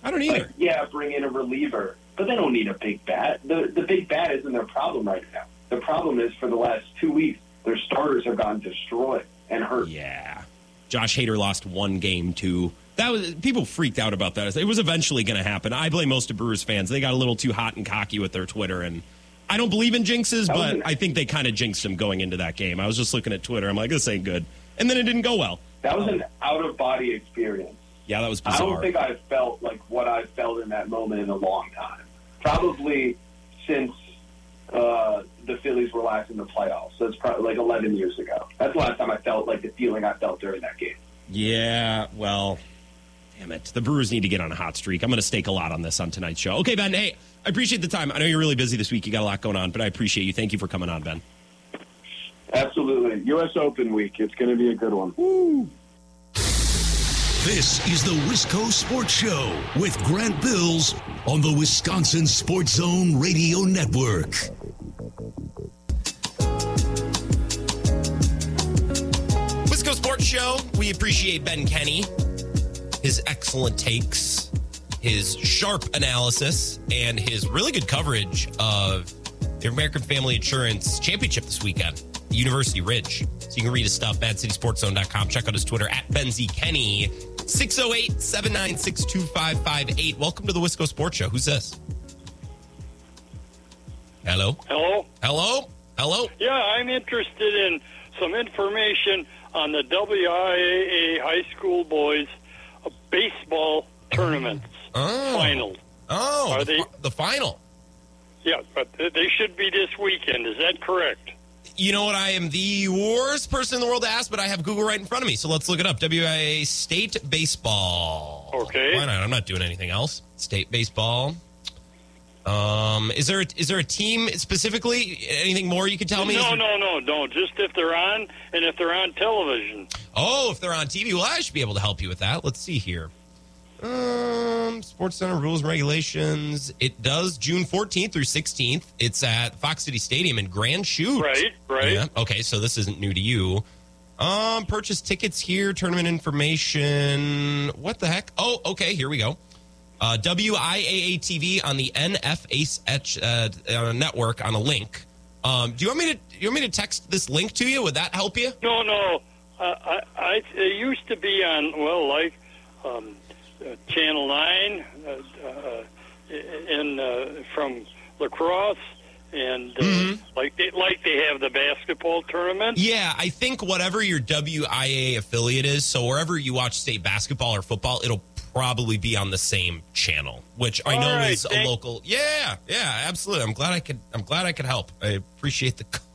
I don't either. Like, yeah, bring in a reliever, but they don't need a big bat. The the big bat isn't their problem right now. The problem is for the last two weeks, their starters have gotten destroyed and hurt. Yeah. Josh Hader lost one game too. That was people freaked out about that. It was eventually going to happen. I blame most of Brewers fans. They got a little too hot and cocky with their Twitter, and I don't believe in jinxes, but I think they kind of jinxed him going into that game. I was just looking at Twitter. I'm like, this ain't good, and then it didn't go well. That was um, an out of body experience. Yeah, that was bizarre. I don't think I felt like what I felt in that moment in a long time. Probably since uh, the Phillies were last in the playoffs. That's probably like 11 years ago. That's the last time I felt like the feeling I felt during that game. Yeah, well, damn it. The Brewers need to get on a hot streak. I'm going to stake a lot on this on tonight's show. Okay, Ben. Hey, I appreciate the time. I know you're really busy this week. You got a lot going on, but I appreciate you. Thank you for coming on, Ben. Absolutely. U.S. Open week. It's going to be a good one. This is the Wisco Sports Show with Grant Bills on the Wisconsin Sports Zone Radio Network. Wisco Sports Show. We appreciate Ben Kenny, his excellent takes, his sharp analysis, and his really good coverage of the American Family Insurance Championship this weekend, University Ridge. So you can read his stuff, MadCitySportsZone.com. Check out his Twitter at Ben Z Kenny. 608 796 2558. Welcome to the Wisco Sports Show. Who's this? Hello? Hello? Hello? Hello? Yeah, I'm interested in some information on the WIAA high school boys baseball tournaments Oh. finals. Oh, Are the, they- the final. Yeah, but they should be this weekend. Is that correct? You know what? I am the worst person in the world to ask, but I have Google right in front of me. So let's look it up. WIAA State Baseball. Okay. Why not? I'm not doing anything else. State Baseball. Um, is there is there a team specifically? Anything more you could tell me? No, no, no, no. Just if they're on and if they're on television. Oh, if they're on TV, well, I should be able to help you with that. Let's see here. Um, Sports Center rules and regulations. It does June 14th through 16th. It's at Fox City Stadium in Grand Chute. Right, right. Yeah. Okay, so this isn't new to you. Um, purchase tickets here, tournament information. What the heck? Oh, okay, here we go. Uh, WIAA TV on the NFH uh, uh, network on a link. Um, do you want me to? You want me to text this link to you? Would that help you? No, no. Uh, I, I, it used to be on, well, like um, Channel 9 uh, uh, in, uh, from La Crosse. And uh, Mm-hmm. like they like they have the basketball tournament. Yeah, I think whatever your WIAA affiliate is, so wherever you watch state basketball or football, it'll probably be on the same channel, which I All know right, is a local. Yeah, yeah, absolutely. I'm glad I could. I'm glad I could help. I appreciate the call.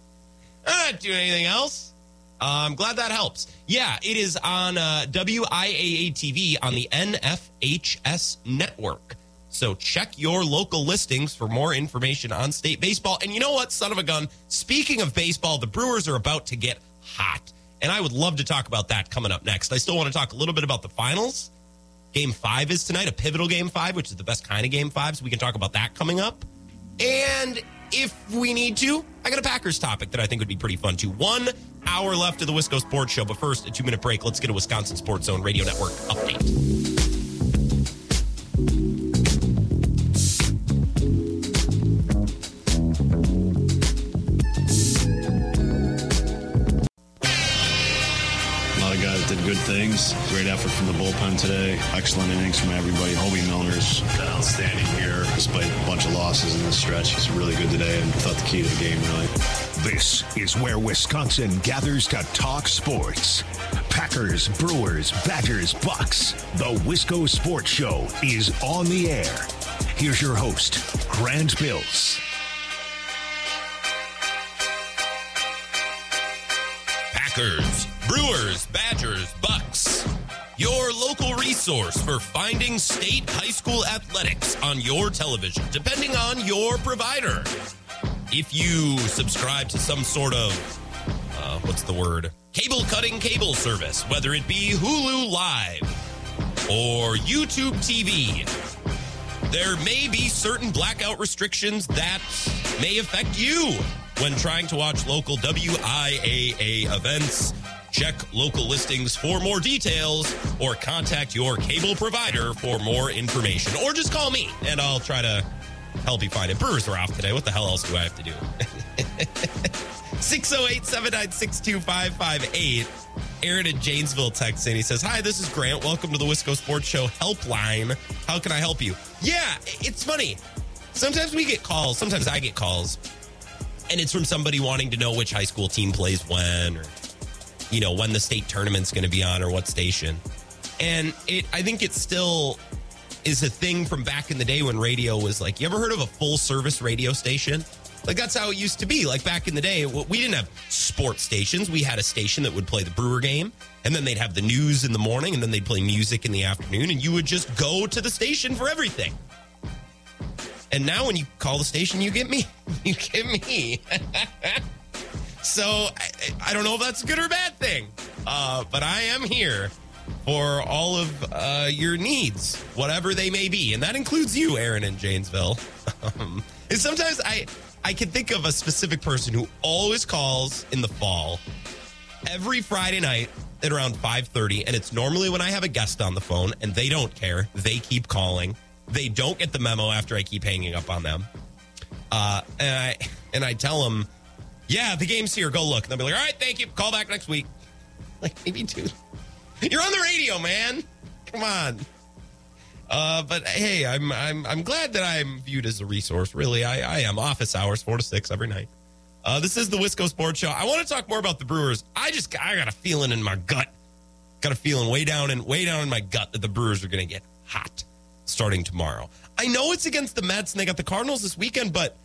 [LAUGHS] I'm not doing anything else. I'm glad that helps. Yeah, it is on uh, WIAA TV on the NFHS network. So check your local listings for more information on state baseball. And you know what, son of a gun? Speaking of baseball, the Brewers are about to get hot. And I would love to talk about that coming up next. I still want to talk a little bit about the finals. Game five is tonight, a pivotal game five, which is the best kind of game five. So we can talk about that coming up. And if we need to, I got a Packers topic that I think would be pretty fun too. One hour left of the Wisco Sports Show, but first, a two minute break. Let's get a Wisconsin Sports Zone Radio Network update. Good things. Great effort from the bullpen today. Excellent innings from everybody. Hoby Milner's outstanding here despite a bunch of losses in this stretch. He's really good today and thought the key to the game, really. This is where Wisconsin gathers to talk sports. Packers, Brewers, Badgers, Bucks. The Wisco Sports Show is on the air. Here's your host, Grant Bills. Packers, Brewers, Badgers, Bucks. Your local resource for finding state high school athletics on your television, depending on your provider. If you subscribe to some sort of, uh, what's the word? Cable cutting cable service, whether it be Hulu Live or YouTube TV, there may be certain blackout restrictions that may affect you when trying to watch local WIAA events. Check local listings for more details or contact your cable provider for more information. Or just call me and I'll try to help you find it. Brewers are off today. What the hell else do I have to do? [LAUGHS] 608 796 2558. Aaron in Janesville texts in. He says, Hi, this is Grant. Welcome to the Wisco Sports Show helpline. How can I help you? Yeah, it's funny. Sometimes we get calls, sometimes I get calls, and it's from somebody wanting to know which high school team plays when or you know, when the state tournament's going to be on or what station. And it I think it still is a thing from back in the day when radio was like, you ever heard of a full service radio station? Like that's how it used to be. Like back in the day, we didn't have sports stations. We had a station that would play the Brewer game, and then they'd have the news in the morning, and then they'd play music in the afternoon, and you would just go to the station for everything. And now when you call the station, you get me. [LAUGHS] You get me. [LAUGHS] so I, I don't know if that's a good or bad thing, uh, but I am here for all of uh, your needs, whatever they may be, and that includes you, Aaron in Janesville. [LAUGHS] Um, and sometimes I I can think of a specific person who always calls in the fall every Friday night at around 5:30 and it's normally when I have a guest on the phone and they don't care. They keep calling. They don't get the memo after I keep hanging up on them. Uh, and I and I tell them, "Yeah, the game's here. Go look." And they'll be like, "All right, thank you. Call back next week." Like maybe two. [LAUGHS] you're on the radio, man. Come on. Uh, but hey, I'm I'm I'm glad that I'm viewed as a resource. Really, I, I am. Office hours, four to six every night. Uh, this is the Wisco Sports Show. I want to talk more about the Brewers. I just I got a feeling in my gut, got a feeling way down and way down in my gut that the Brewers are going to get hot starting tomorrow. I know it's against the Mets and they got the Cardinals this weekend, but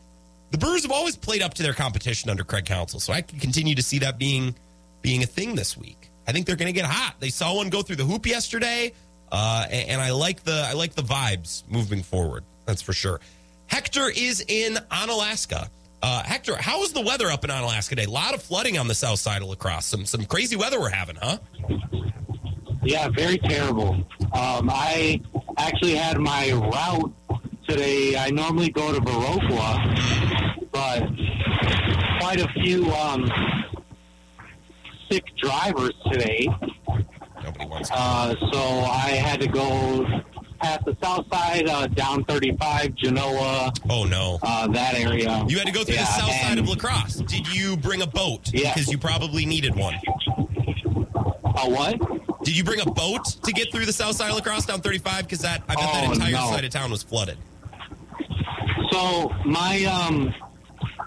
the Brewers have always played up to their competition under Craig Counsell, so I can continue to see that being being a thing this week. I think they're going to get hot. They saw one go through the hoop yesterday, uh, and, and I like the I like the vibes moving forward. That's for sure. Hector is in Onalaska. Uh, Hector, how is the weather up in Onalaska today? A lot of flooding on the south side of La Crosse. Some some crazy weather we're having, huh? Yeah, very terrible. Um, I actually had my route today. I normally go to Viroqua, but quite a few um, sick drivers today. Nobody wants. Uh, so I had to go past the south side, uh, down 35, Genoa, oh no. uh, that area. You had to go through Yeah, the south side of La Crosse. Did you bring a boat? Yeah. Because you probably needed one. A what? Did you bring a boat to get through the south side of La Crosse down 35? Because that I bet that Oh, entire no. side of town was flooded. So my um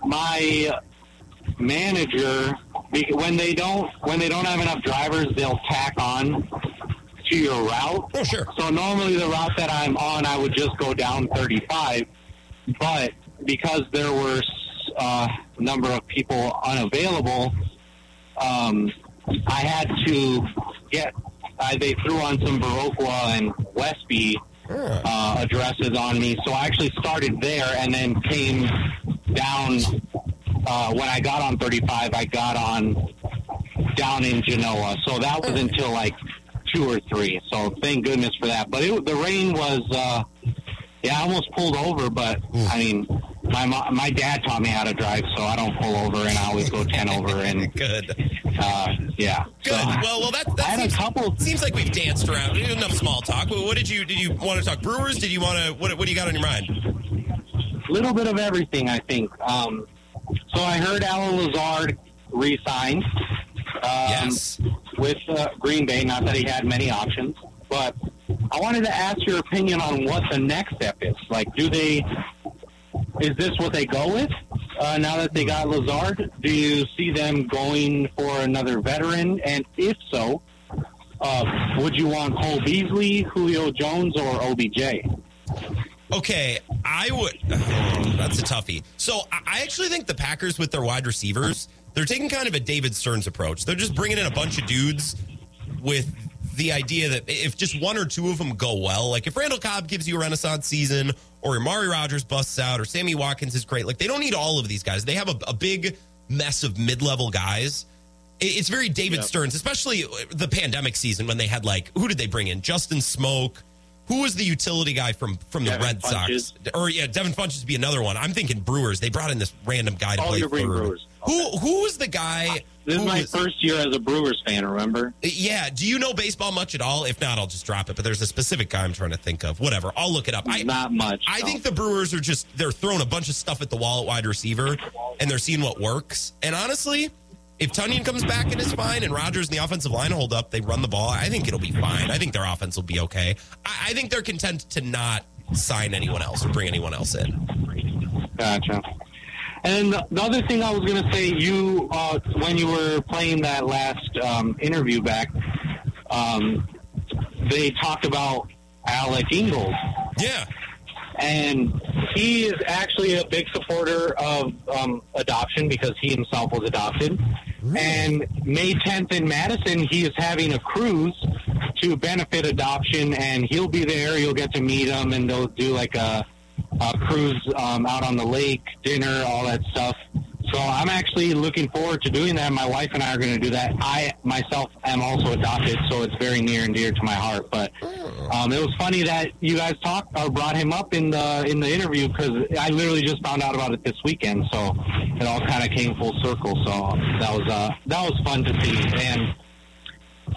my manager when they don't when they don't have enough drivers they'll tack on to your route. Oh sure. So normally the route that I'm on I would just go down 35, but because there were uh, a number of people unavailable, um, I had to get. I, they threw on some Viroqua and Westby uh, addresses on me, so I actually started there and then came down. Uh, when I got on 35, I got on down in Genoa, so that was until like two or three. So thank goodness for that. But it, the rain was, uh, yeah, I almost pulled over. But I mean, my my dad taught me how to drive, so I don't pull over, and I always go ten over. And [LAUGHS] Good. uh, yeah, Good. So, well, well, that, I that had a seems, couple. seems like we've danced around. Enough small talk. What what did you did you want to talk Brewers? Did you want to what what do you got on your mind? A little bit of everything, I think. Um, so I heard Allen Lazard re-signed um, Yes. with uh, Green Bay. Not that he had many options, but I wanted to ask your opinion on what the next step is. Like, do they? Is this what they go with uh, now that they got Lazard? Do you see them going for another veteran? And if so, uh, would you want Cole Beasley, Julio Jones, or OBJ? Okay, I would. [SIGHS] that's a toughie. So I actually think the Packers with their wide receivers, they're taking kind of a David Stearns approach. They're just bringing in a bunch of dudes with the idea that if just one or two of them go well, like if Randall Cobb gives you a renaissance season, or Amari Rogers busts out, or Sammy Watkins is great, like they don't need all of these guys. They have a, a big mess of mid-level guys. It's very David Stearns, especially the pandemic season when they had like who did they bring in? Justin Smoak. Who was the utility guy from from the Devin Red. Sox? Or yeah, Devin Funchess would be another one. I'm thinking Brewers. They brought in this random guy to Oh, play you're third. Brewers. Who who was the guy? This is my was- first year as a Brewers fan, remember? yeah. Do you know baseball much at all? If not, I'll just drop it. But there's a specific guy I'm trying to think of. Whatever. I'll look it up. I, Not much. I no. think the Brewers are just they're throwing a bunch of stuff at the wall at wide receiver, and they're seeing what works. And honestly, if Tonyan comes back and is fine, and Rodgers and the offensive line hold up, they run the ball. I think it'll be fine. I think their offense will be okay. I, I think they're content to not sign anyone else or bring anyone else in. Gotcha. And the other thing I was going to say, you uh, when you were playing that last um, interview back, um, they talked about Alec Ingold, Yeah. and he is actually a big supporter of um, adoption because he himself was adopted. And May 10th in Madison, he is having a cruise to benefit adoption, and he'll be there. You'll get to meet him, and they'll do like a, a cruise um, out on the lake, dinner, all that stuff. So I'm actually looking forward to doing that. My wife and I are going to do that. I myself am also adopted, so it's very near and dear to my heart. But um, it was funny that you guys talked or brought him up in the in the interview because I literally just found out about it this weekend. So it all kind of came full circle. So that was uh, that was fun to see and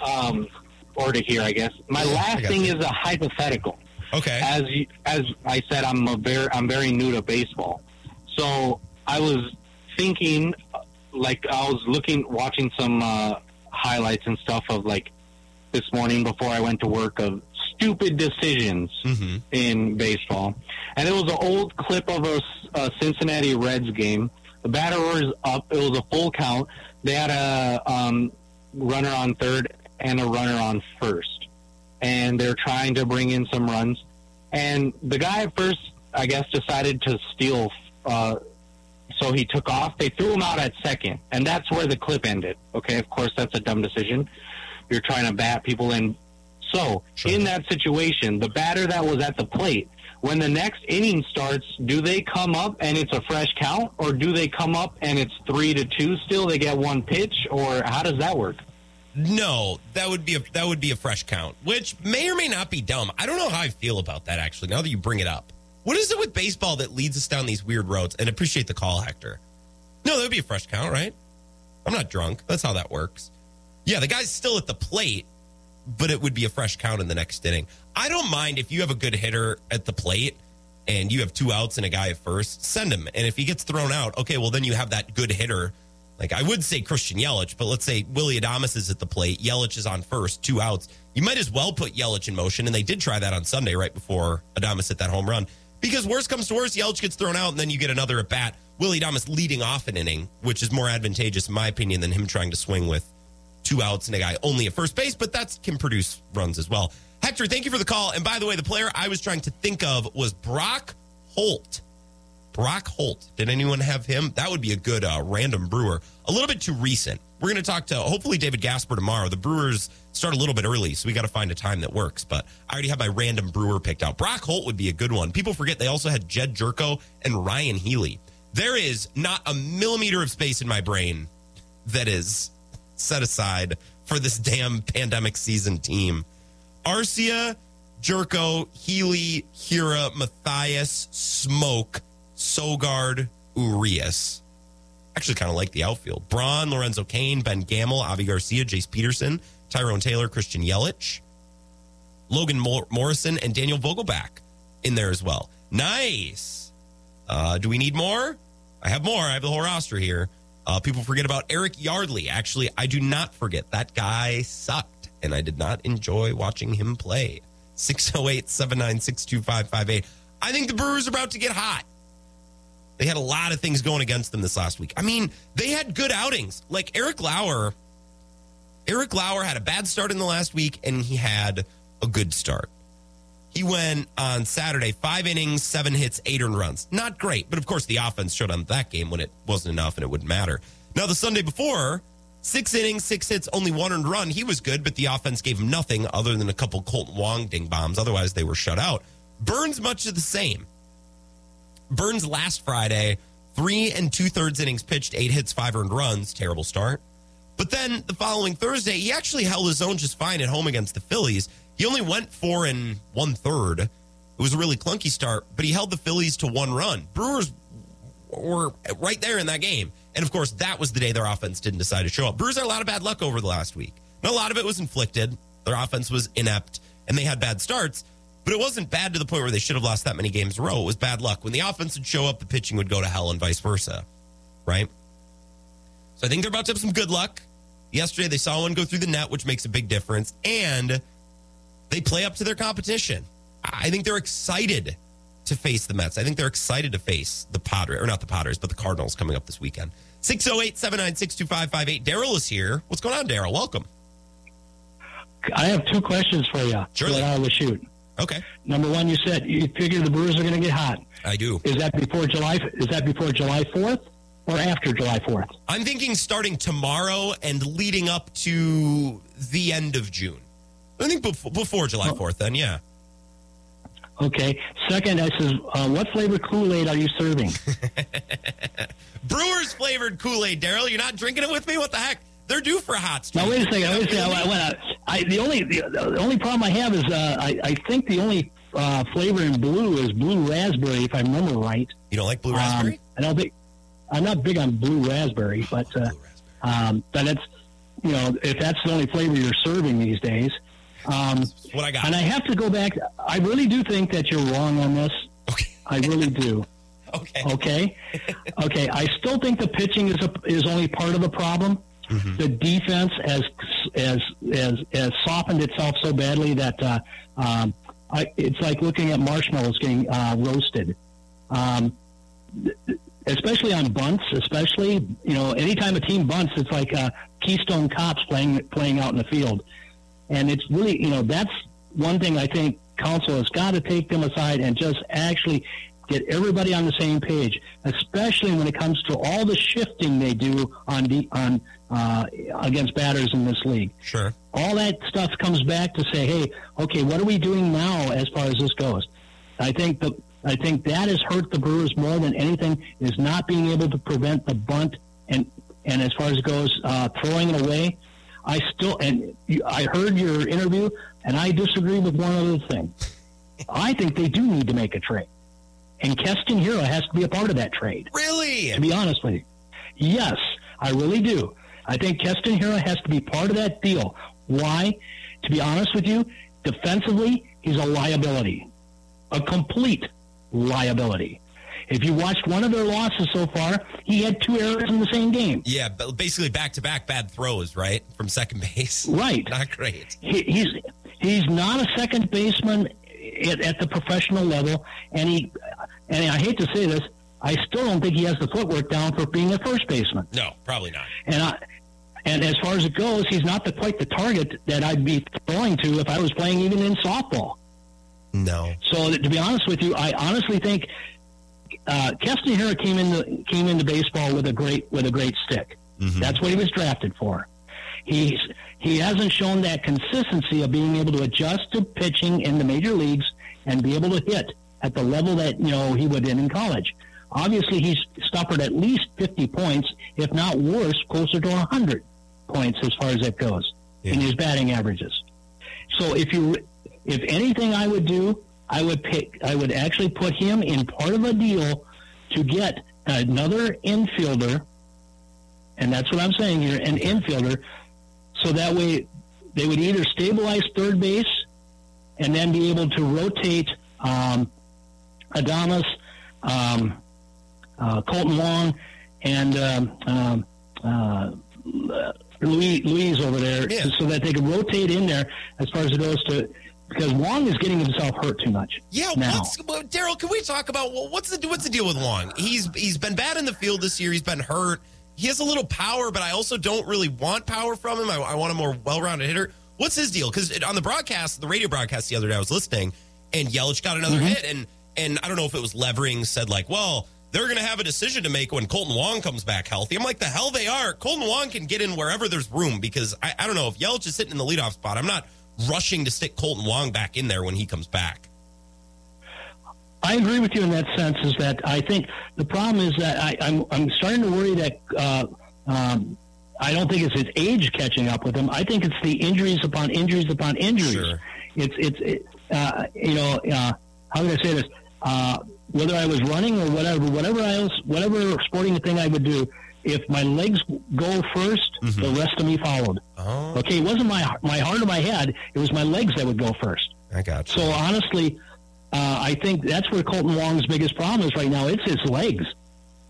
um, or to hear, I guess. My last thing is a hypothetical Okay. as as I said, I'm a very I'm very new to baseball, so I was thinking, like I was looking, watching some uh, highlights and stuff of like this morning before I went to work of stupid decisions hmm in baseball, and it was an old clip of a, a Cincinnati Reds game. The batter was up; it was a full count. They had a um, runner on third and a runner on first, and they're trying to bring in some runs. And the guy at first, I guess, decided to steal. Uh, so he took off. They threw him out at second, and that's where the clip ended. Okay, of course, that's a dumb decision. You're trying to bat people in. So in that situation, the batter that was at the plate, when the next inning starts, do they come up and it's a fresh count, or do they come up and it's three to two still? They get one pitch, or how does that work? No, that would be a that would be a fresh count, which may or may not be dumb. I don't know how I feel about that actually. Now that you bring it up, what is it with baseball that leads us down these weird roads? And appreciate the call, Hector. No, that would be a fresh count, right? I'm not drunk. That's how that works. Yeah, the guy's still at the plate, but it would be a fresh count in the next inning. I don't mind if you have a good hitter at the plate and you have two outs and a guy at first, send him. And if he gets thrown out, okay, well then you have that good hitter. Like I would say Christian Yelich, but let's say Willie Adames is at the plate, Yelich is on first, two outs. You might as well put Yelich in motion, and they did try that on Sunday right before Adames hit that home run. Because worst comes to worst, Yelich gets thrown out, and then you get another at bat. Willie Adames leading off an inning, which is more advantageous in my opinion than him trying to swing with two outs and a guy only at first base, but that can produce runs as well. Hector, thank you for the call. And by the way, the player I was trying to think of was Brock Holt. Brock Holt. Did anyone have him? That would be a good uh, random brewer. A little bit too recent. We're going to talk to hopefully David Gasper tomorrow. The Brewers start a little bit early, so we got to find a time that works. But I already have my random brewer picked out. Brock Holt would be a good one. People forget they also had Jedd Gyorko and Ryan Healy. There is not a millimeter of space in my brain that is set aside for this damn pandemic season team. Arcia, Jerko, Healy, Hiura, Mathias, Smoak, Sogard, Urias. Actually, kind of like the outfield. Braun, Lorenzo Cain, Ben Gamel, Avi Garcia, Jace Peterson, Tyrone Taylor, Christian Yelich, Logan Mor- Morrison, and Daniel Vogelbach in there as well. Nice. Uh, do we need more? I have more. I have the whole roster here. Uh, people forget about Eric Yardley. Actually, I do not forget. That guy sucked, and I did not enjoy watching him play. 608 796 2558. I think the Brewers are about to get hot. They had a lot of things going against them this last week. I mean, they had good outings. Like Eric Lauer. Eric Lauer had a bad start in the last week, and he had a good start. He went on Saturday, five innings, seven hits, eight earned runs. Not great, but of course the offense showed on that game when it wasn't enough and it wouldn't matter. Now the Sunday before, six innings, six hits, only one earned run. He was good, but the offense gave him nothing other than a couple Kolten Wong ding bombs. Otherwise, they were shut out. Burnes much of the same. Burnes last Friday, three and two thirds innings pitched, eight hits, five earned runs. Terrible start. But then the following Thursday, he actually held his own just fine at home against the Phillies. He only went four and one third. It was a really clunky start, but he held the Phillies to one run. Brewers were right there in that game. And of course, that was the day their offense didn't decide to show up. Brewers had a lot of bad luck over the last week. And a lot of it was inflicted. Their offense was inept and they had bad starts, but it wasn't bad to the point where they should have lost that many games in a row. It was bad luck. When the offense would show up, the pitching would go to hell and vice versa. Right? So I think they're about to have some good luck. Yesterday, they saw one go through the net, which makes a big difference. And they play up to their competition. I think they're excited to face the Mets. I think they're excited to face the Padres, or not the Padres, but the Cardinals coming up this weekend. 608 796 2558. Daryl is here. What's going on, Daryl? Welcome. I have two questions for you. Surely. Right out of the chute. Okay. Number one, you said you figure the Brewers are going to get hot. I do. Is that before July? Is that before July fourth or after July fourth? I'm thinking starting tomorrow and leading up to the end of June. I think before, before July 4th, then, yeah. Okay. Second, I says, uh, what flavor Kool Aid are you serving? [LAUGHS] Brewers flavored Kool Aid, Daryl. You're not drinking it with me? What the heck? They're due for a hot streak. now wait a second. Wait a second. I, I, I, the only the, the only problem I have is uh, I, I think the only uh, flavor in blue is blue raspberry, if I remember right. You don't like blue Um, raspberry? I don't think I'm not big on blue raspberry, but uh, Blue raspberry. um, but it's you know if that's the only flavor you're serving these days. Um, What I got. and I have to go back. I really do think that you're wrong on this. okay. I really do. [LAUGHS] Okay. Okay, okay. I still think the pitching is a, is only part of the problem. The defense has has has has softened itself so badly that uh, um, I, it's like looking at marshmallows getting uh, roasted. Um, especially on bunts, especially you know, anytime a team bunts, it's like uh, Keystone Cops playing playing out in the field, and it's really you know that's one thing I think Counsell has got to take them aside and just actually get everybody on the same page, especially when it comes to all the shifting they do on the on uh, against batters in this league Sure. all that stuff comes back to say, hey, okay, what are we doing now as far as this goes? I think the I think that has hurt the Brewers more than anything is not being able to prevent the bunt and and as far as it goes, uh, throwing it away. I still and you, I heard your interview, and I disagree with one other thing. [LAUGHS] I think they do need to make a trade, and Keston Hiura has to be a part of that trade. Really? To be honest with you, yes, I really do. I think Keston Hiura has to be part of that deal. Why? To be honest with you, defensively, he's a liability, a complete liability. If you watched one of their losses so far, he had two errors in the same game. Yeah, but basically back to back bad throws, right? From second base. [LAUGHS] Right. Not great. He, he's he's not a second baseman at, at the professional level, and he and I hate to say this, I still don't think he has the footwork down for being a first baseman. No, probably not. And I, and as far as it goes, he's not the, quite the target that I'd be throwing to if I was playing even in softball. No. So to be honest with you, I honestly think uh, Keston Hiura came into came into baseball with a great with a great stick. That's what he was drafted for. He's he hasn't shown that consistency of being able to adjust to pitching in the major leagues and be able to hit at the level that you know he would in in college. Obviously, he's suffered at least 50 points, if not worse, closer to 100 points as far as that goes in his batting averages. So if you, if anything, I would do, I would pick, I would actually put him in part of a deal to get another infielder, and that's what I'm saying here, an infielder, so that way they would either stabilize third base and then be able to rotate um, Adames, um, uh, Kolten Wong, and um, um, uh, Louise, Louise over there, Yeah. so that they could rotate in there as far as it goes to. Because Wong is getting himself hurt too much. Yeah, now. Daryl? Can we talk about well, what's the what's the deal with Wong? He's he's been bad in the field this year. He's been hurt. He has a little power, but I also don't really want power from him. I, I want a more well-rounded hitter. What's his deal? Because on the broadcast, the radio broadcast the other day, I was listening, and Yelich got another mm-hmm. hit, and and I don't know if it was Levering said like, well, they're going to have a decision to make when Kolten Wong comes back healthy. I'm like, the hell they are. Kolten Wong can get in wherever there's room because I, I don't know if Yelich is sitting in the leadoff spot. I'm not rushing to stick Kolten Wong back in there when he comes back. I agree with you in that sense. Is that I think the problem is that I, I'm I'm starting to worry that uh, um, I don't think it's his age catching up with him. I think it's the injuries upon injuries upon injuries. Sure. It's it's it, uh, you know uh, how can I say this? Whether I was running or whatever, whatever else, whatever sporting thing I would do, if my legs go 1st the rest of me followed. Oh, Okay, it wasn't my my heart or my head; it was my legs that would go first. I got you. So honestly, uh, I think that's where Kolten Wong's biggest problem is right now. It's his legs,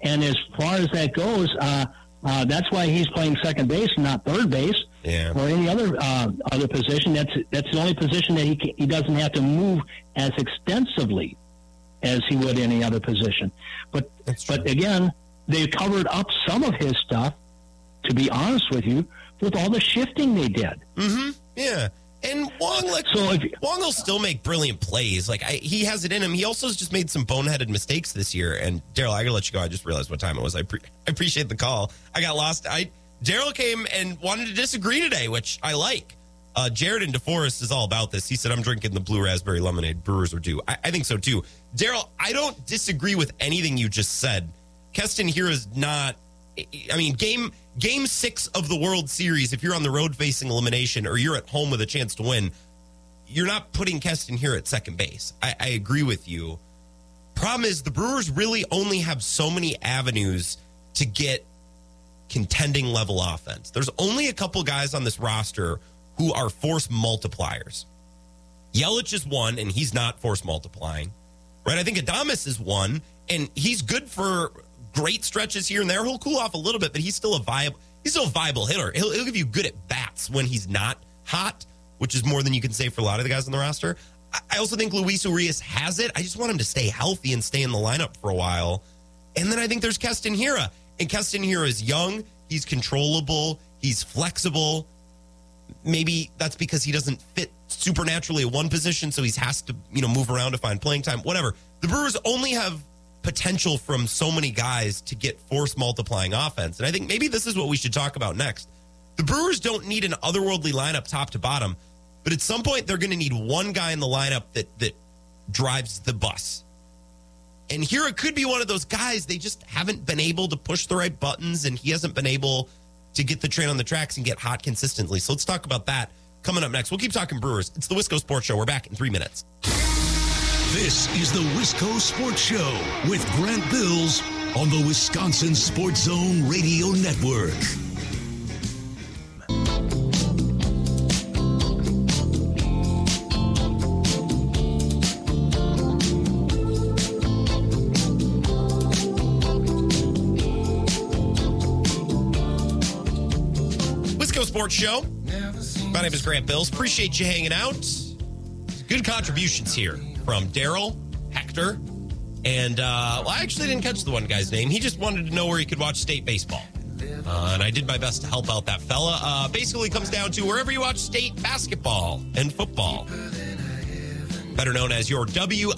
and as far as that goes, uh, uh, that's why he's playing second base, not third base, Yeah. or any other uh, other position. That's that's the only position that he can, he doesn't have to move as extensively as he would any other position. But but again, they covered up some of his stuff. To be honest with you, with all the shifting they did. Mm-hmm. Yeah. And Wong, like, So if- Wong will still make brilliant plays. Like, I, he has it in him. He also has just made some boneheaded mistakes this year. And Daryl, I gotta let you go. I just realized what time it was. I, pre- I appreciate the call. I got lost. I Daryl came and wanted to disagree today, which I like. Uh, Jared and DeForest is all about this. He said, I'm drinking the blue raspberry lemonade. Brewers are due. I, I think so too. Daryl, I don't disagree with anything you just said. Keston Hiura is not. I mean, game game six of the World Series. If you're on the road facing elimination, or you're at home with a chance to win, you're not putting Keston Hiura at second base. I, I agree with you. Problem is, the Brewers really only have so many avenues to get contending level offense. There's only a couple guys on this roster who are force multipliers. Yelich is one, and he's not force multiplying. Right? I think Adames is one, and he's good for great stretches here and there. He'll cool off a little bit, but he's still a viable he's still a viable hitter. He'll, he'll give you good at bats when he's not hot, which is more than you can say for a lot of the guys on the roster. I- also think Luis Urias has it. I just want him to stay healthy and stay in the lineup for a while. And then I think there's Keston Hiura. And Keston Hiura is young, he's controllable, he's flexible. Maybe that's because he doesn't fit supernaturally at one position, so he has to, you know, move around to find playing time. Whatever. The Brewers only have potential from so many guys to get force multiplying offense. And I think maybe this is what we should talk about next. The Brewers don't need an otherworldly lineup top to bottom, but at some point they're going to need one guy in the lineup that that drives the bus. And here it could be one of those guys they just haven't been able to push the right buttons and he hasn't been able to get the train on the tracks and get hot consistently. So let's talk about that coming up next. We'll keep talking Brewers. It's the Wisco Sports Show. We're back in three minutes. This is the Wisco Sports Show with Grant Bills on the Wisconsin Sports Zone Radio Network. Sports Show. My name is Grant Bills. Appreciate you hanging out. Good contributions here from Daryl, Hector, and uh, well, I actually didn't catch the one guy's name. He just wanted to know where he could watch state baseball. Uh, and I did my best to help out that fella. Uh, basically, comes down to wherever you watch state basketball and football, better known as your WIAA.TV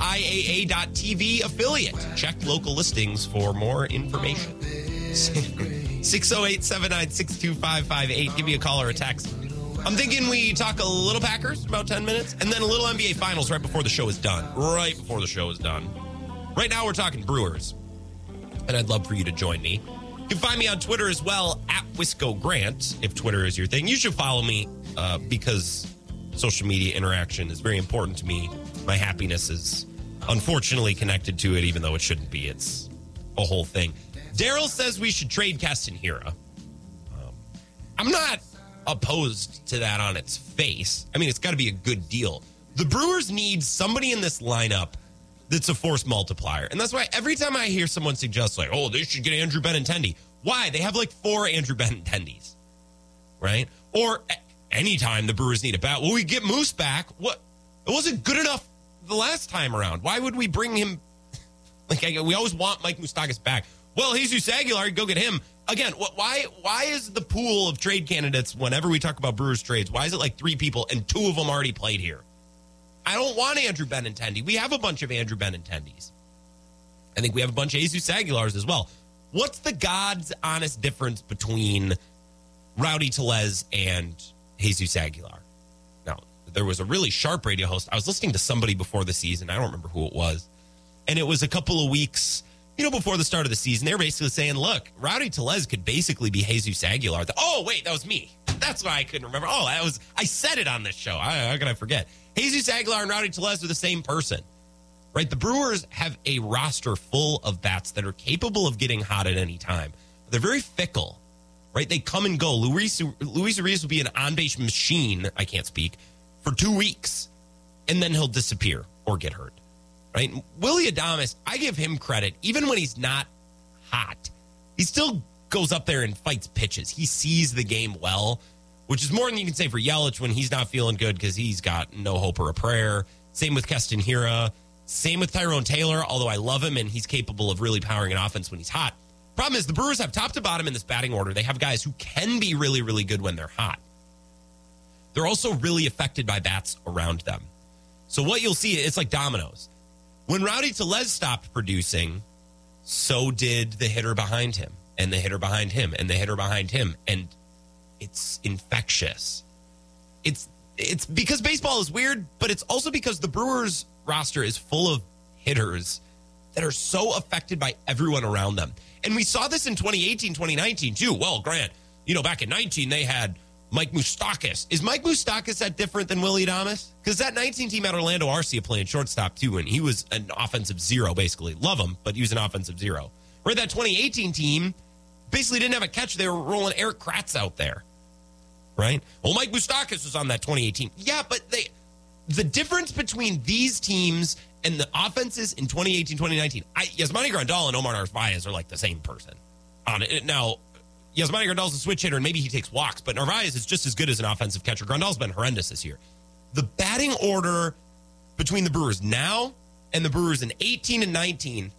affiliate. Check local listings for more information. [LAUGHS] 608 796 2558. Give me a call or a text. I'm thinking we talk a little Packers, about 10 minutes, and then a little NBA Finals right before the show is done. Right before the show is done. Right now, we're talking Brewers, and I'd love for you to join me. You can find me on Twitter as well, at Wisco Grant, if Twitter is your thing. You should follow me uh, because social media interaction is very important to me. My happiness is unfortunately connected to it, even though it shouldn't be. It's a whole thing. Daryl says we should trade Keston Hiura. Um, I'm not opposed to that on its face. I mean, it's got to be a good deal. The Brewers need somebody in this lineup that's a force multiplier. And that's why every time I hear someone suggest, like, oh, they should get Andrew Benintendi. Why? They have like four Andrew Benintendis, right? Or anytime the Brewers need a bat, well, we get Moose back. What? It wasn't good enough the last time around. Why would we bring him? [LAUGHS] Like, we always want Mike Moustakas back. Well, Jesus Aguilar, go get him again. Why? Why is the pool of trade candidates whenever we talk about Brewers trades? Why is it like three people and two of them already played here? I don't want Andrew Benintendi. We have a bunch of Andrew Benintendis. I think we have a bunch of Jesus Aguilars as well. What's the God's honest difference between Rowdy Tellez and Jesus Aguilar? Now, there was a really sharp radio host. I was listening to somebody before the season. I don't remember who it was. And it was a couple of weeks, you know, before the start of the season. they're basically saying, look, Rowdy Tellez could basically be Jesus Aguilar. Oh, wait, that was me. That's why I couldn't remember. Oh, that was, I said it on this show. How could I forget? Jesus Aguilar and Rowdy Tellez are the same person, right? The Brewers have a roster full of bats that are capable of getting hot at any time. They're very fickle, right? They come and go. Luis, Luis Urias will be an on base machine, I can't speak, for two weeks, and then he'll disappear or get hurt, right? Willie Adames, I give him credit. Even when he's not hot, he still goes up there and fights pitches. He sees the game well which is more than you can say for Yelich when he's not feeling good because he's got no hope or a prayer. Same with Keston Hiura. Same with Tyrone Taylor, although I love him and he's capable of really powering an offense when he's hot. Problem is, the Brewers have top to bottom in this batting order. They have guys who can be really, really good when they're hot. They're also really affected by bats around them. So what you'll see, it's like dominoes. When Rowdy Tellez stopped producing, so did the hitter behind him, and the hitter behind him, and the hitter behind him. And it's infectious. It's it's because baseball is weird, but it's also because the Brewers roster is full of hitters that are so affected by everyone around them. And we saw this in 2018, 2019 too. Well, Grant, you know, back in 19 they had Mike Moustakas. Is Mike Moustakas that different than Willie Adames? Because that 19 team had Orlando Arcia playing shortstop too, and he was an offensive zero basically. Love him, but he was an offensive zero. Where that 2018 team basically didn't have a catch. They were rolling Erik Kratz out there right? Well, Mike Moustakas was on that 2018. Yeah, but they the difference between these teams and the offenses in 2018, 2019, I, Yasmani Grandal and Omar Narvaez are like the same person. On it now, Yasmani Grandal's a switch hitter and maybe he takes walks, but Narvaez is just as good as an offensive catcher. Grandal's been horrendous this year. The batting order between the Brewers now and the Brewers in 18 and 19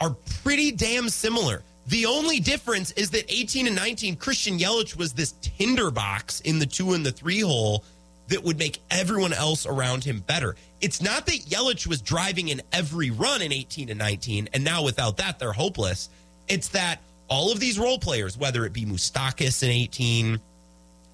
are pretty damn similar. The only difference is that 18 and 19, Christian Yelich was this tinderbox in the two and the three hole that would make everyone else around him better. It's not that Yelich was driving in every run in 18 and 19, and now without that, they're hopeless. It's that all of these role players, whether it be Moustakas in 18,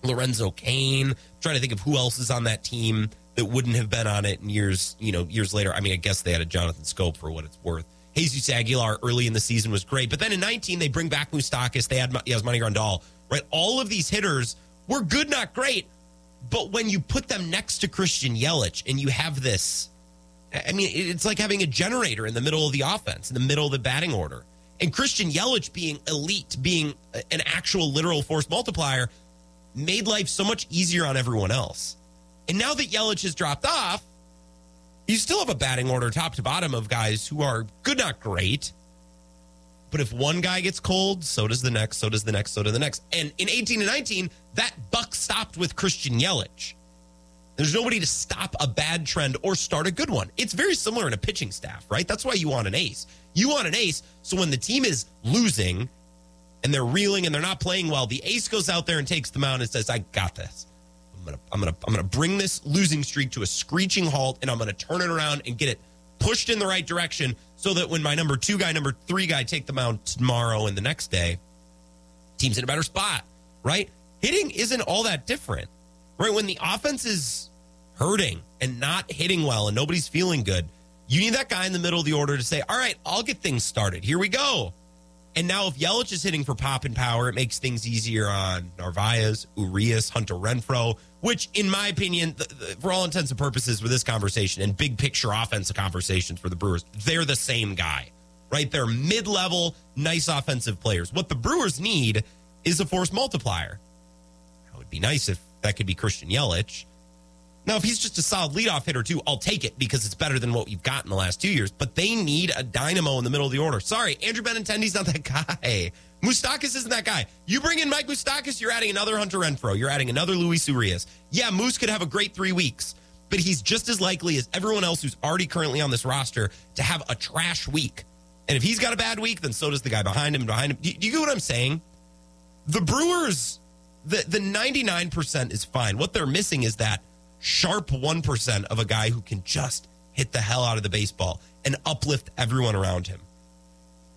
Lorenzo Cain, trying to think of who else is on that team that wouldn't have been on it in years, you know, years later. I mean, I guess they had a Jonathan Schoop for what it's worth. Jesus Aguilar early in the season was great. But then in 19, they bring back Moustakas. They had Yasmani Grandal, right? All of these hitters were good, not great. But when you put them next to Christian Yelich and you have this, I mean, it's like having a generator in the middle of the offense, in the middle of the batting order. And Christian Yelich being elite, being an actual literal force multiplier, made life so much easier on everyone else. And now that Yelich has dropped off, you still have a batting order top to bottom of guys who are good, not great. But if one guy gets cold, so does the next, so does the next, so does the next. And in 18 and 19, that buck stopped with Christian Yelich. There's nobody to stop a bad trend or start a good one. It's very similar in a pitching staff, right? That's why you want an ace. You want an ace. So when the team is losing and they're reeling and they're not playing well, the ace goes out there and takes the mound and says, I got this. I'm gonna I'm gonna I'm gonna bring this losing streak to a screeching halt and I'm gonna turn it around and get it pushed in the right direction so that when my number two guy, number three guy take the mound tomorrow and the next day, team's in a better spot, right? Hitting isn't all that different. Right? When the offense is hurting and not hitting well and nobody's feeling good, you need that guy in the middle of the order to say, All right, I'll get things started. Here we go. And now if Yelich is hitting for pop and power, it makes things easier on Narvaez, Urias, Hunter Renfroe, which, in my opinion, the, the, for all intents and purposes with this conversation and big picture offensive conversations for the Brewers, they're the same guy, right? They're mid level, nice offensive players. What the Brewers need is a force multiplier. It would be nice if that could be Christian Yelich. Now, if he's just a solid leadoff hitter, too, I'll take it because it's better than what we've got in the last two years. But they need a dynamo in the middle of the order. Sorry, Andrew Benintendi's not that [LAUGHS] guy. Moustakas isn't that guy. You bring in Mike Moustakas, you're adding another Hunter Renfroe. You're adding another Luis Urias. Yeah, Moose could have a great three weeks, but he's just as likely as everyone else who's already currently on this roster to have a trash week. And if he's got a bad week, then so does the guy behind him behind him. Do you get what I'm saying? The Brewers, the, the 99% is fine. What they're missing is that sharp 1% of a guy who can just hit the hell out of the baseball and uplift everyone around him.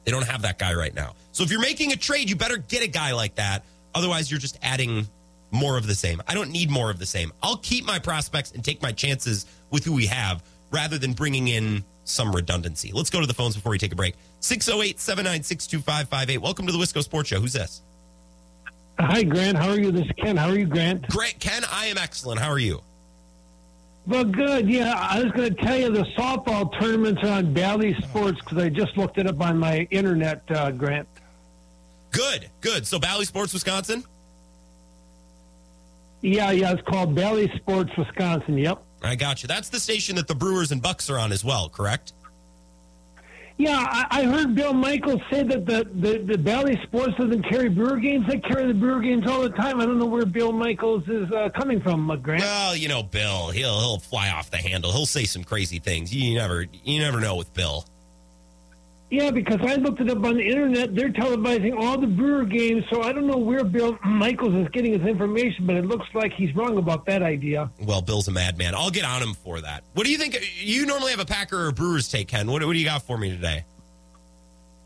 They don't have that guy right now. So if you're making a trade, you better get a guy like that. Otherwise, you're just adding more of the same. I don't need more of the same. I'll keep my prospects and take my chances with who we have rather than bringing in some redundancy. Let's go to the phones before we take a break. 608 796 2558. Welcome to the Wisco Sports Show. Who's this? Hi, Grant. How are you? This is Ken. How are you, Grant? Great. Ken, I am excellent. How are you? Well, good. Yeah, I was going to tell you the softball tournaments are on Bally Sports because I just looked it up on my internet, uh, Grant. Good, good. So Bally Sports, Wisconsin. Yeah, yeah. It's called Bally Sports, Wisconsin. Yep. I got you. That's the station that the Brewers and Bucks are on as well, correct? Yeah, I, I heard Bill Michaels say that the, the, the Bally Sports doesn't carry Brewer games. They carry the Brewer games all the time. I don't know where Bill Michaels is uh, coming from, uh, Grant. Well, you know, Bill, he'll he'll fly off the handle. He'll say some crazy things. You never you never know with Bill. Yeah, because I looked it up on the internet. They're televising all the Brewer games, so I don't know where Bill Michaels is getting his information, but it looks like he's wrong about that idea. Well, Bill's a madman. I'll get on him for that. What do you think? You normally have a Packer or Brewers take, Ken. What, what do you got for me today?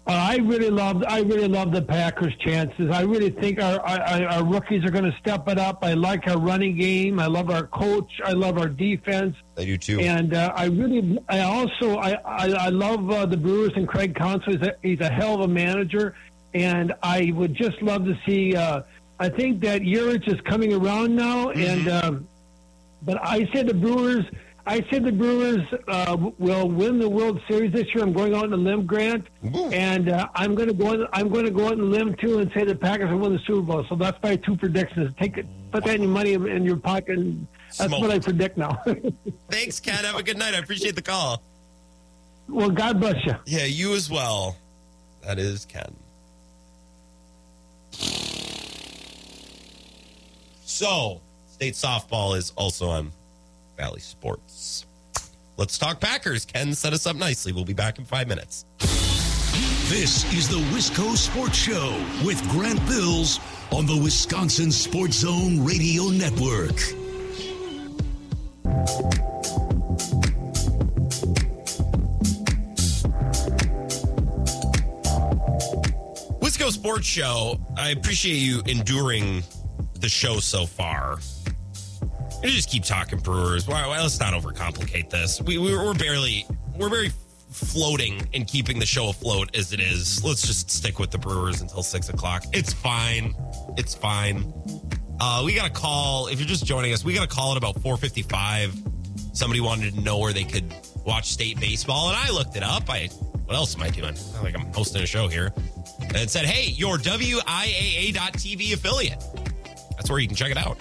Uh, I really love I really love the Packers' chances. I really think our our, our rookies are going to step it up. I like our running game. I love our coach. I love our defense. I do too. And uh, I really, I also, I I, I love uh, the Brewers and Craig Counsell. He's a, he's a hell of a manager, and I would just love to see. Uh, I think that Yelich is coming around now, mm-hmm. and um, but I said the Brewers. I said the Brewers uh, will win the World Series this year. I'm going out on the limb, Grant, Ooh. and uh, I'm going to go. On, I'm going to go on the limb too and say the Packers will win the Super Bowl. So that's my two predictions. Take it, put that in your money in your pocket. And that's Smoked. what I predict now. [LAUGHS] Thanks, Ken. Have a good night. I appreciate the call. Well, God bless you. Yeah, you as well. That is Ken. So, state softball is also on Bally Sports. Let's talk Packers. Ken set us up nicely. We'll be back in five minutes. This is the Wisco Sports Show with Grant Bills on the Wisconsin Sports Zone Radio Network. Wisco Sports Show. I appreciate you enduring the show so far. We just keep talking Brewers. Why, let's not overcomplicate this. We, we are barely we're very floating and keeping the show afloat as it is. Let's just stick with the Brewers until six o'clock. It's fine. It's fine. Uh, we got a call. If you're just joining us, we got a call at about 4:55. Somebody wanted to know where they could watch state baseball, and I looked it up. I what else am I doing? Like I'm hosting a show here, and it said, "Hey, your WIAA.TV affiliate." That's where you can check it out.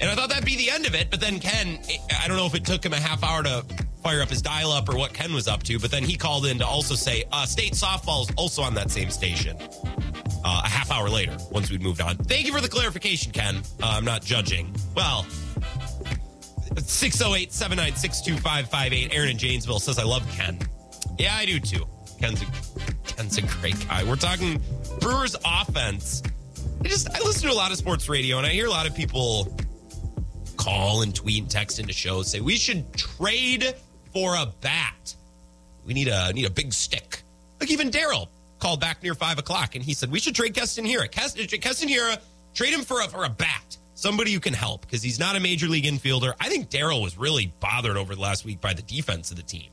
And I thought that'd be the end of it, but then Ken, I don't know if it took him a half hour to fire up his dial up or what Ken was up to, but then he called in to also say uh, state softball is also on that same station. Uh, a half hour later, once we'd moved on. Thank you for the clarification, Ken. Uh, I'm not judging. Well, 608 796 2558. Aaron in Janesville says, I love Ken. Yeah, I do too. Ken's a, Ken's a great guy. We're talking Brewers offense. I just, I listen to a lot of sports radio and I hear a lot of people call and tweet and text into shows say we should trade for a bat. We need a need a big stick. Like even Daryl called back near five o'clock and he said we should trade Keston Hiura. Keston, Keston Hiura, trade him for a for a bat. Somebody who can help because he's not a major league infielder. I think Daryl was really bothered over the last week by the defense of the team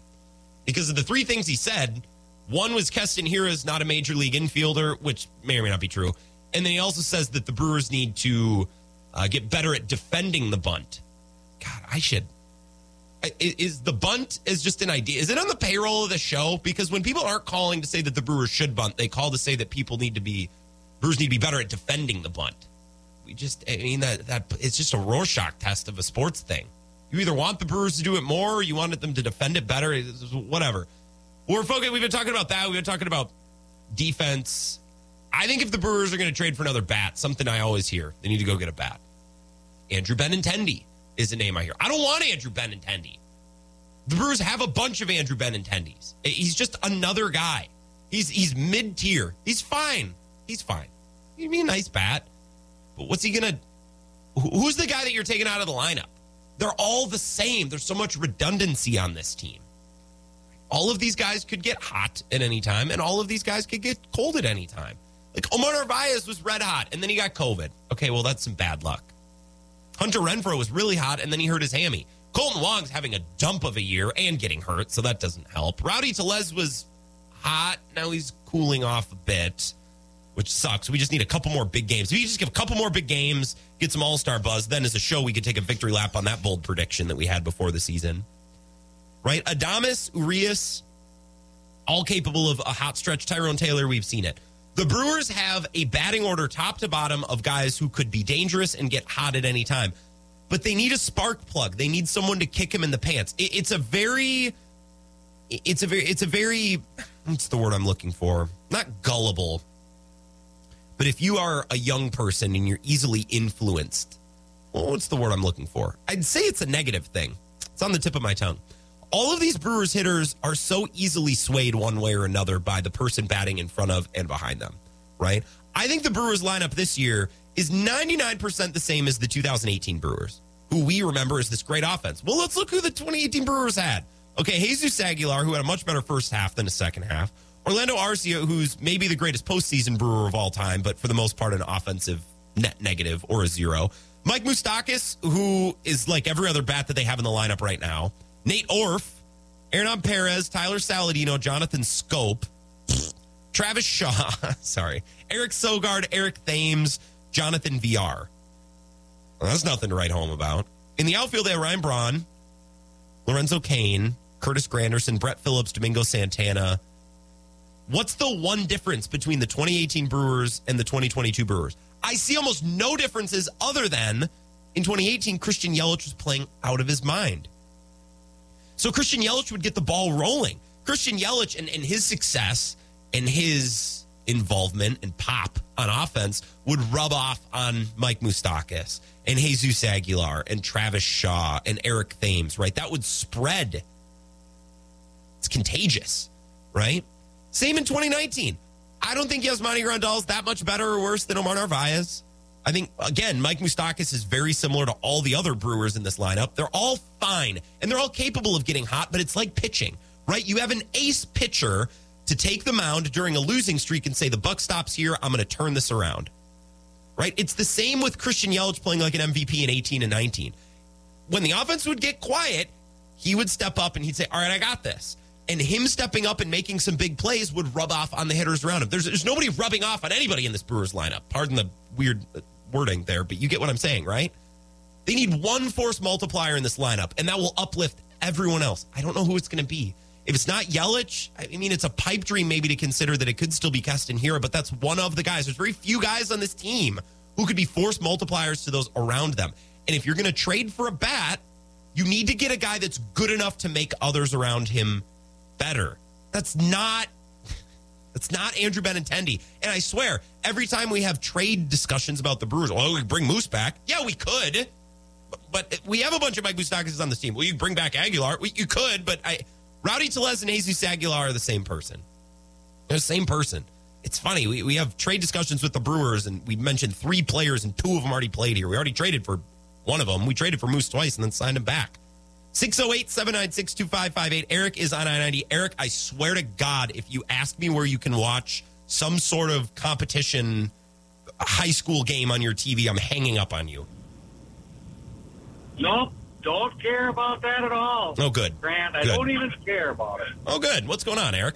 because of the three things he said. One was Keston Hiura is not a major league infielder, which may or may not be true. And then he also says that the Brewers need to uh, get better at defending the bunt. God, I should. Is the bunt is just an idea? Is it on the payroll of the show? Because when people aren't calling to say that the Brewers should bunt, they call to say that people need to be Brewers need to be better at defending the bunt. We just, I mean, that that it's just a Rorschach test of a sports thing. You either want the Brewers to do it more, or you wanted them to defend it better. Whatever. We're focused. We've been talking about that. We've been talking about defense. I think if the Brewers are going to trade for another bat, something I always hear, they need to go get a bat. Andrew Benintendi is a name I hear. I don't want Andrew Benintendi. The Brewers have a bunch of Andrew Benintendis. Eh, he's just another guy. He's he's mid tier. He's fine. He's fine. He'd be a nice bat, but what's he gonna? Who's the guy that you're taking out of the lineup? They're all the same. There's so much redundancy on this team. All of these guys could get hot at any time, and all of these guys could get cold at any time. Like Omar Narvaez was red hot, and then he got COVID. Okay, well that's some bad luck. Hunter Renfroe was really hot, and then he hurt his hammy. Kolten Wong's having a dump of a year and getting hurt, so that doesn't help. Rowdy Tellez was hot. Now he's cooling off a bit, which sucks. We just need a couple more big games. If you just give a couple more big games, get some all star buzz, then as a show, we could take a victory lap on that bold prediction that we had before the season. Right? Adames, Urias, all capable of a hot stretch. Tyrone Taylor, we've seen it. The Brewers have a batting order top to bottom of guys who could be dangerous and get hot at any time. But they need a spark plug. They need someone to kick him in the pants. It's a very it's a very it's a very what's the word I'm looking for? Not gullible. But if you are a young person and you're easily influenced, well, what's the word I'm looking for? I'd say it's a negative thing. It's on the tip of my tongue all of these Brewers hitters are so easily swayed one way or another by the person batting in front of and behind them, right? I think the Brewers lineup this year is 99% the same as the 2018 Brewers, who we remember as this great offense. Well, let's look who the 2018 Brewers had. Okay, Jesus Aguilar, who had a much better first half than a second half. Orlando Arcia, who's maybe the greatest postseason Brewer of all time, but for the most part, an offensive net negative or a zero. Mike Moustakas, who is like every other bat that they have in the lineup right now. Nate Orf, Hernan Perez, Tyler Saladino, Jonathan Schoop, Travis Shaw, [LAUGHS] sorry, Eric Sogard, Eric Thames, Jonathan Villar. Well, that's nothing to write home about. In the outfield, they have Ryan Braun, Lorenzo Cain, Curtis Granderson, Brett Phillips, Domingo Santana. What's the one difference between the 2018 Brewers and the 2022 Brewers? I see almost no differences other than in 2018, Christian Yelich was playing out of his mind. So Christian Yelich would get the ball rolling. Christian Yelich and, and his success and his involvement and pop on offense would rub off on Mike Moustakas and Jesus Aguilar and Travis Shaw and Eric Thames, right? That would spread. It's contagious, right? Same in 2019. I don't think Yasmani Grandal is that much better or worse than Omar Narvaez. I think, again, Mike Moustakas is very similar to all the other Brewers in this lineup. They're all fine and they're all capable of getting hot, but it's like pitching, right? You have an ace pitcher to take the mound during a losing streak and say, the buck stops here. I'm going to turn this around, right? It's the same with Christian Yelich playing like an MVP in 18 and 19. When the offense would get quiet, he would step up and he'd say, all right, I got this. And him stepping up and making some big plays would rub off on the hitters around him. There's, there's nobody rubbing off on anybody in this Brewers lineup. Pardon the weird wording there, but you get what I'm saying, right? They need one force multiplier in this lineup, and that will uplift everyone else. I don't know who it's going to be. If it's not Yelich, I mean, it's a pipe dream maybe to consider that it could still be Keston Hiura, but that's one of the guys. There's very few guys on this team who could be force multipliers to those around them. And if you're going to trade for a bat, you need to get a guy that's good enough to make others around him better. That's not that's not Andrew Benintendi. And I swear, every time we have trade discussions about the Brewers, oh, we bring Moose back. Yeah, we could. But, we have a bunch of Mike Moustakas on this team. Well, you bring back Aguilar. We, you could, but I Rowdy Tellez and Jesus Aguilar are the same person. They're the same person. It's funny. We, we have trade discussions with the Brewers, and we mentioned three players, and two of them already played here. We already traded for one of them. We traded for Moose twice and then signed him back. 608 796 2558. Eric is on I 90. Eric, I swear to God, if you ask me where you can watch some sort of competition high school game on your TV, I'm hanging up on you. Nope, don't care about that at all. Oh, good. Grant, I Good. don't even care about it. Oh, good. What's going on, Eric?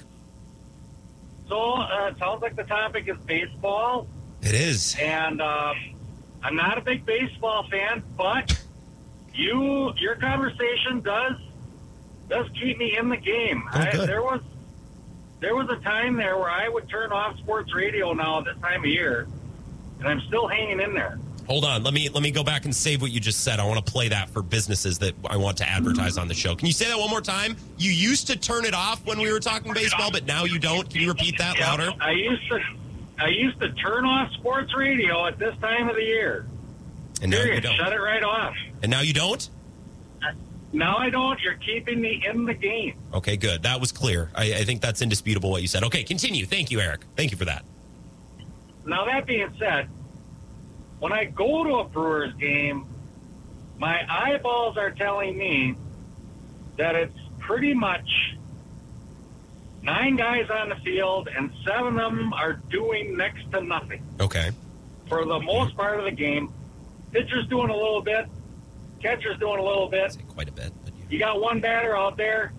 So uh, it sounds like the topic is baseball, It is. and uh, I'm not a big baseball fan, but you your conversation does does keep me in the game. Oh, I, there was there was a time there where I would turn off sports radio now at this time of year, and I'm still hanging in there. Hold on. Let me let me go back and save what you just said. I want to play that for businesses that I want to advertise on the show. Can you say that one more time? You used to turn it off when we were talking baseball, but now you don't. Can you repeat that Yeah, louder? I used to I used to turn off sports radio at this time of the year. And now you don't. Shut it right off. And now you don't? Now I don't. You're keeping me in the game. Okay, good. That was clear. I, I think that's indisputable what you said. Okay, continue. Thank you, Eric. Thank you for that. Now that being said, when I go to a Brewers game, my eyeballs are telling me that it's pretty much nine guys on the field and seven of them are doing next to nothing. Okay. For the most part of the game, pitcher's doing a little bit, catcher's doing a little bit. Quite a bit. But you, You got one batter out there.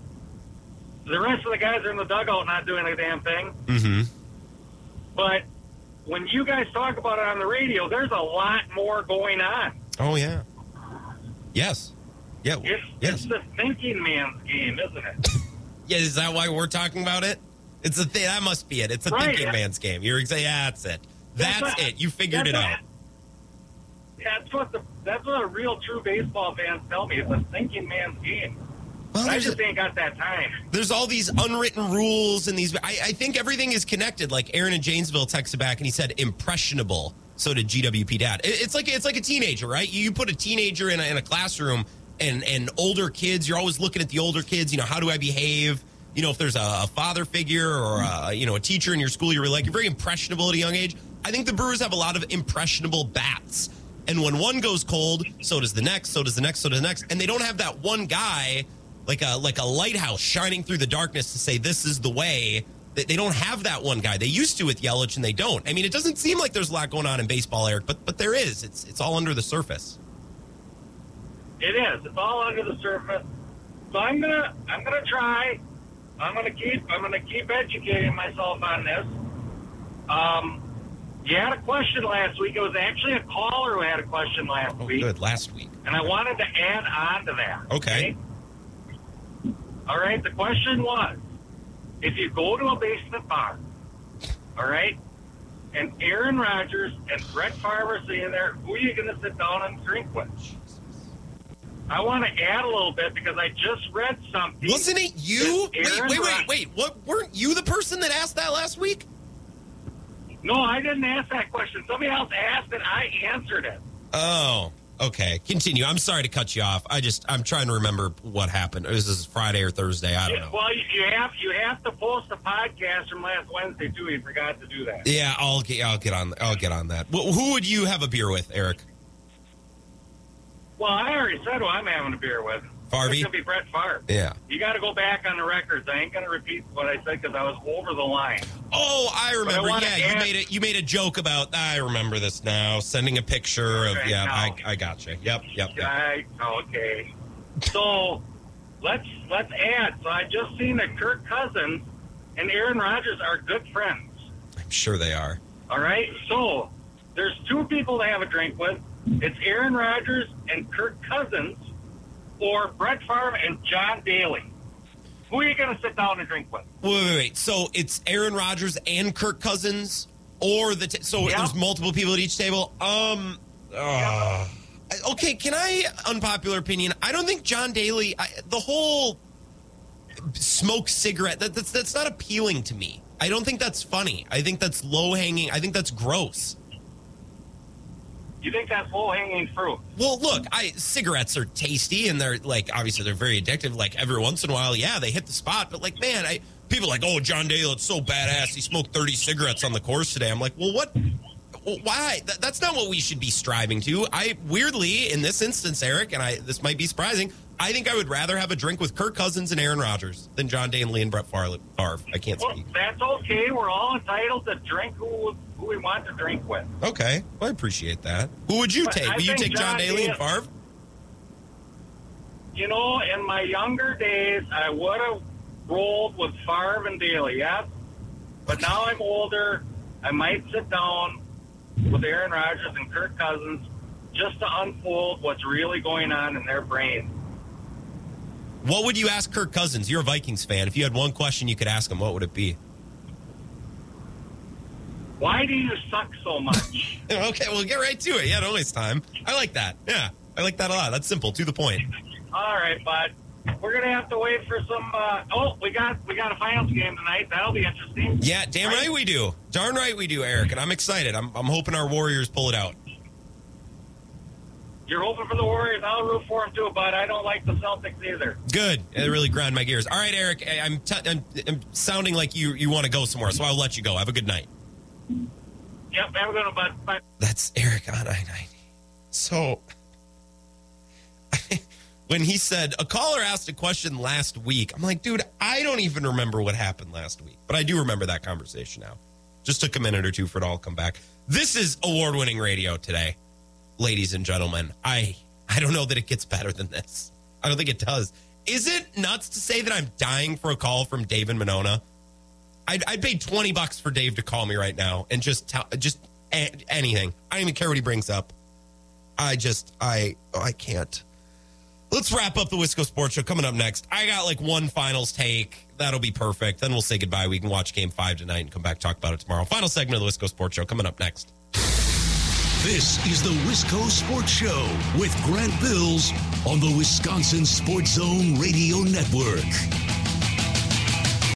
The rest of the guys are in the dugout not doing a damn thing. mm-hmm. But when you guys talk about it on the radio, there's a lot more going on. Oh yeah. Yes. Yeah. It's, yes. it's the thinking man's game, isn't it? [LAUGHS] Yeah. Is that why we're talking about it? It's a thing. That must be it. It's a Right. thinking man's game. You're saying, yeah, that's it. That's, That's it. You figured it out. That's what the that's what a real true baseball fans tell me. It's a thinking man's game. Well, I just ain't got that time. there's all these unwritten rules and these. I, I think everything is connected. Like Aaron in Janesville texted back and he said impressionable. So did GWP Dad. It- It's like it's like a teenager, right? You put a teenager in a, in a classroom and and older kids. You're always looking at the older kids. You know, how do I behave? You know, if there's a, a father figure or a, you know a teacher in your school, you're like you're very impressionable at a young age. I think the Brewers have a lot of impressionable bats. And when one goes cold, so does the next, so does the next, so does the next. And they don't have that one guy like a like a lighthouse shining through the darkness to say this is the way. They, don't have that one guy. They used to with Yelich, and they don't. I mean, it doesn't seem like there's a lot going on in baseball, Eric, but but there is. It's it's all under the surface. It is. It's all under the surface. So I'm gonna I'm gonna try. I'm gonna keep I'm gonna keep educating myself on this. Um, you had a question last week. It was actually a caller who had a question last Oh, week, good. Last week. and I wanted to add on to that. Okay. All right. The question was, if you go to a basement bar, all right, and Aaron Rodgers and Brett Favre are sitting there, who are you going to sit down and drink with? I want to add a little bit because I just read something. Wasn't it you? Wait, wait, wait, wait. What weren't you the person that asked that last week? No, I didn't ask that question. Somebody else asked it. I answered it. Oh, okay. Continue. I'm sorry to cut you off. I just I'm trying to remember what happened. This is Friday or Thursday. I don't know. Well, you you have you have to post a podcast from last Wednesday too. You forgot to do that. Yeah, I'll get I'll get on I'll get on that. Wh- Who would you have a beer with, Eric? Well, I already said who I'm having a beer with. Farvey? It's gonna be Brett Favre. Yeah. You got to go back on the records. I ain't gonna repeat what I said because I was over the line. Oh, I remember. wanna yeah, you add- made it. You made a joke about. I remember this now. Sending a picture of. Okay, Yeah, now. I, I got you. Yep, yep, yep. I, okay. So let's let's add. So I just seen that Kirk Cousins and Aaron Rodgers are good friends. I'm sure they are. All right. So there's two people to have a drink with. It's Aaron Rodgers and Kirk Cousins, or Brett Favre and John Daly. Who are you going to sit down and drink with? Wait, wait, wait. So it's Aaron Rodgers and Kirk Cousins, or the t- so Yeah. there's multiple people at each table. Um. uh, okay, can I unpopular opinion? I don't think John Daly. I, the whole smoke cigarette that, that's that's not appealing to me. I don't think that's funny. I think that's low hanging. I think that's gross. You think that's low hanging fruit? Well, look, I cigarettes are tasty and they're like obviously they're very addictive. Like every once in a while, yeah, they hit the spot. But like, man, I people like, oh, John Daly, it's so badass. He smoked thirty cigarettes on the course today. I'm like, well, what? Why? That, that's not what we should be striving to. I weirdly, in this instance, Eric, and I this might be surprising. I think I would rather have a drink with Kirk Cousins and Aaron Rodgers than John Daly and Brett Favre. I can't Well, speak. that's okay. We're all entitled to drink who who we want to drink with. Okay, well, I appreciate that. Who would you But take? I Would you take John John Daly and Favre? You know, in my younger days, I would have rolled with Favre and Daly, yes. But now I'm older. I might sit down with Aaron Rodgers and Kirk Cousins just to unfold what's really going on in their brain. What would you ask Kirk Cousins? You're a Vikings fan. If you had one question you could ask him, what would it be? Why do you suck so much? [LAUGHS] okay, well, get right to it. Yeah, don't waste time. I like that. Yeah, I like that a lot. That's simple, to the point. All right, bud. We're gonna have to wait for some. Uh, oh, we got we got a finals game tonight. That'll be interesting. Yeah, damn right we do. Darn right we do, Eric. And I'm excited. I'm, I'm hoping our Warriors pull it out. You're hoping for the Warriors. I'll root for them too, but I don't like the Celtics either. Good. It really grind my gears. All right, Eric. I'm, t- I'm, I'm sounding like you you want to go somewhere, so I'll let you go. Have a good night. Yep, have a good one, bud. Bye. That's Eric on I 90. So, [LAUGHS] when he said, a caller asked a question last week, I'm like, dude, I don't even remember what happened last week. But I do remember that conversation now. Just took a minute or two for it all to come back. This is award winning radio today, ladies and gentlemen. I, I don't know that it gets better than this. I don't think it does. Is it nuts to say that I'm dying for a call from Dave and Monona? I'd, I'd pay 20 bucks for Dave to call me right now and just tell, just a- anything. I don't even care what he brings up. I just, I, oh, I can't. Let's wrap up the Wisco Sports Show. Coming up next, I got like one finals take. That'll be perfect. Then we'll say goodbye. We can watch game five tonight and come back talk about it tomorrow. Final segment of the Wisco Sports Show coming up next. This is the Wisco Sports Show with Grant Bills on the Wisconsin Sports Zone Radio Network.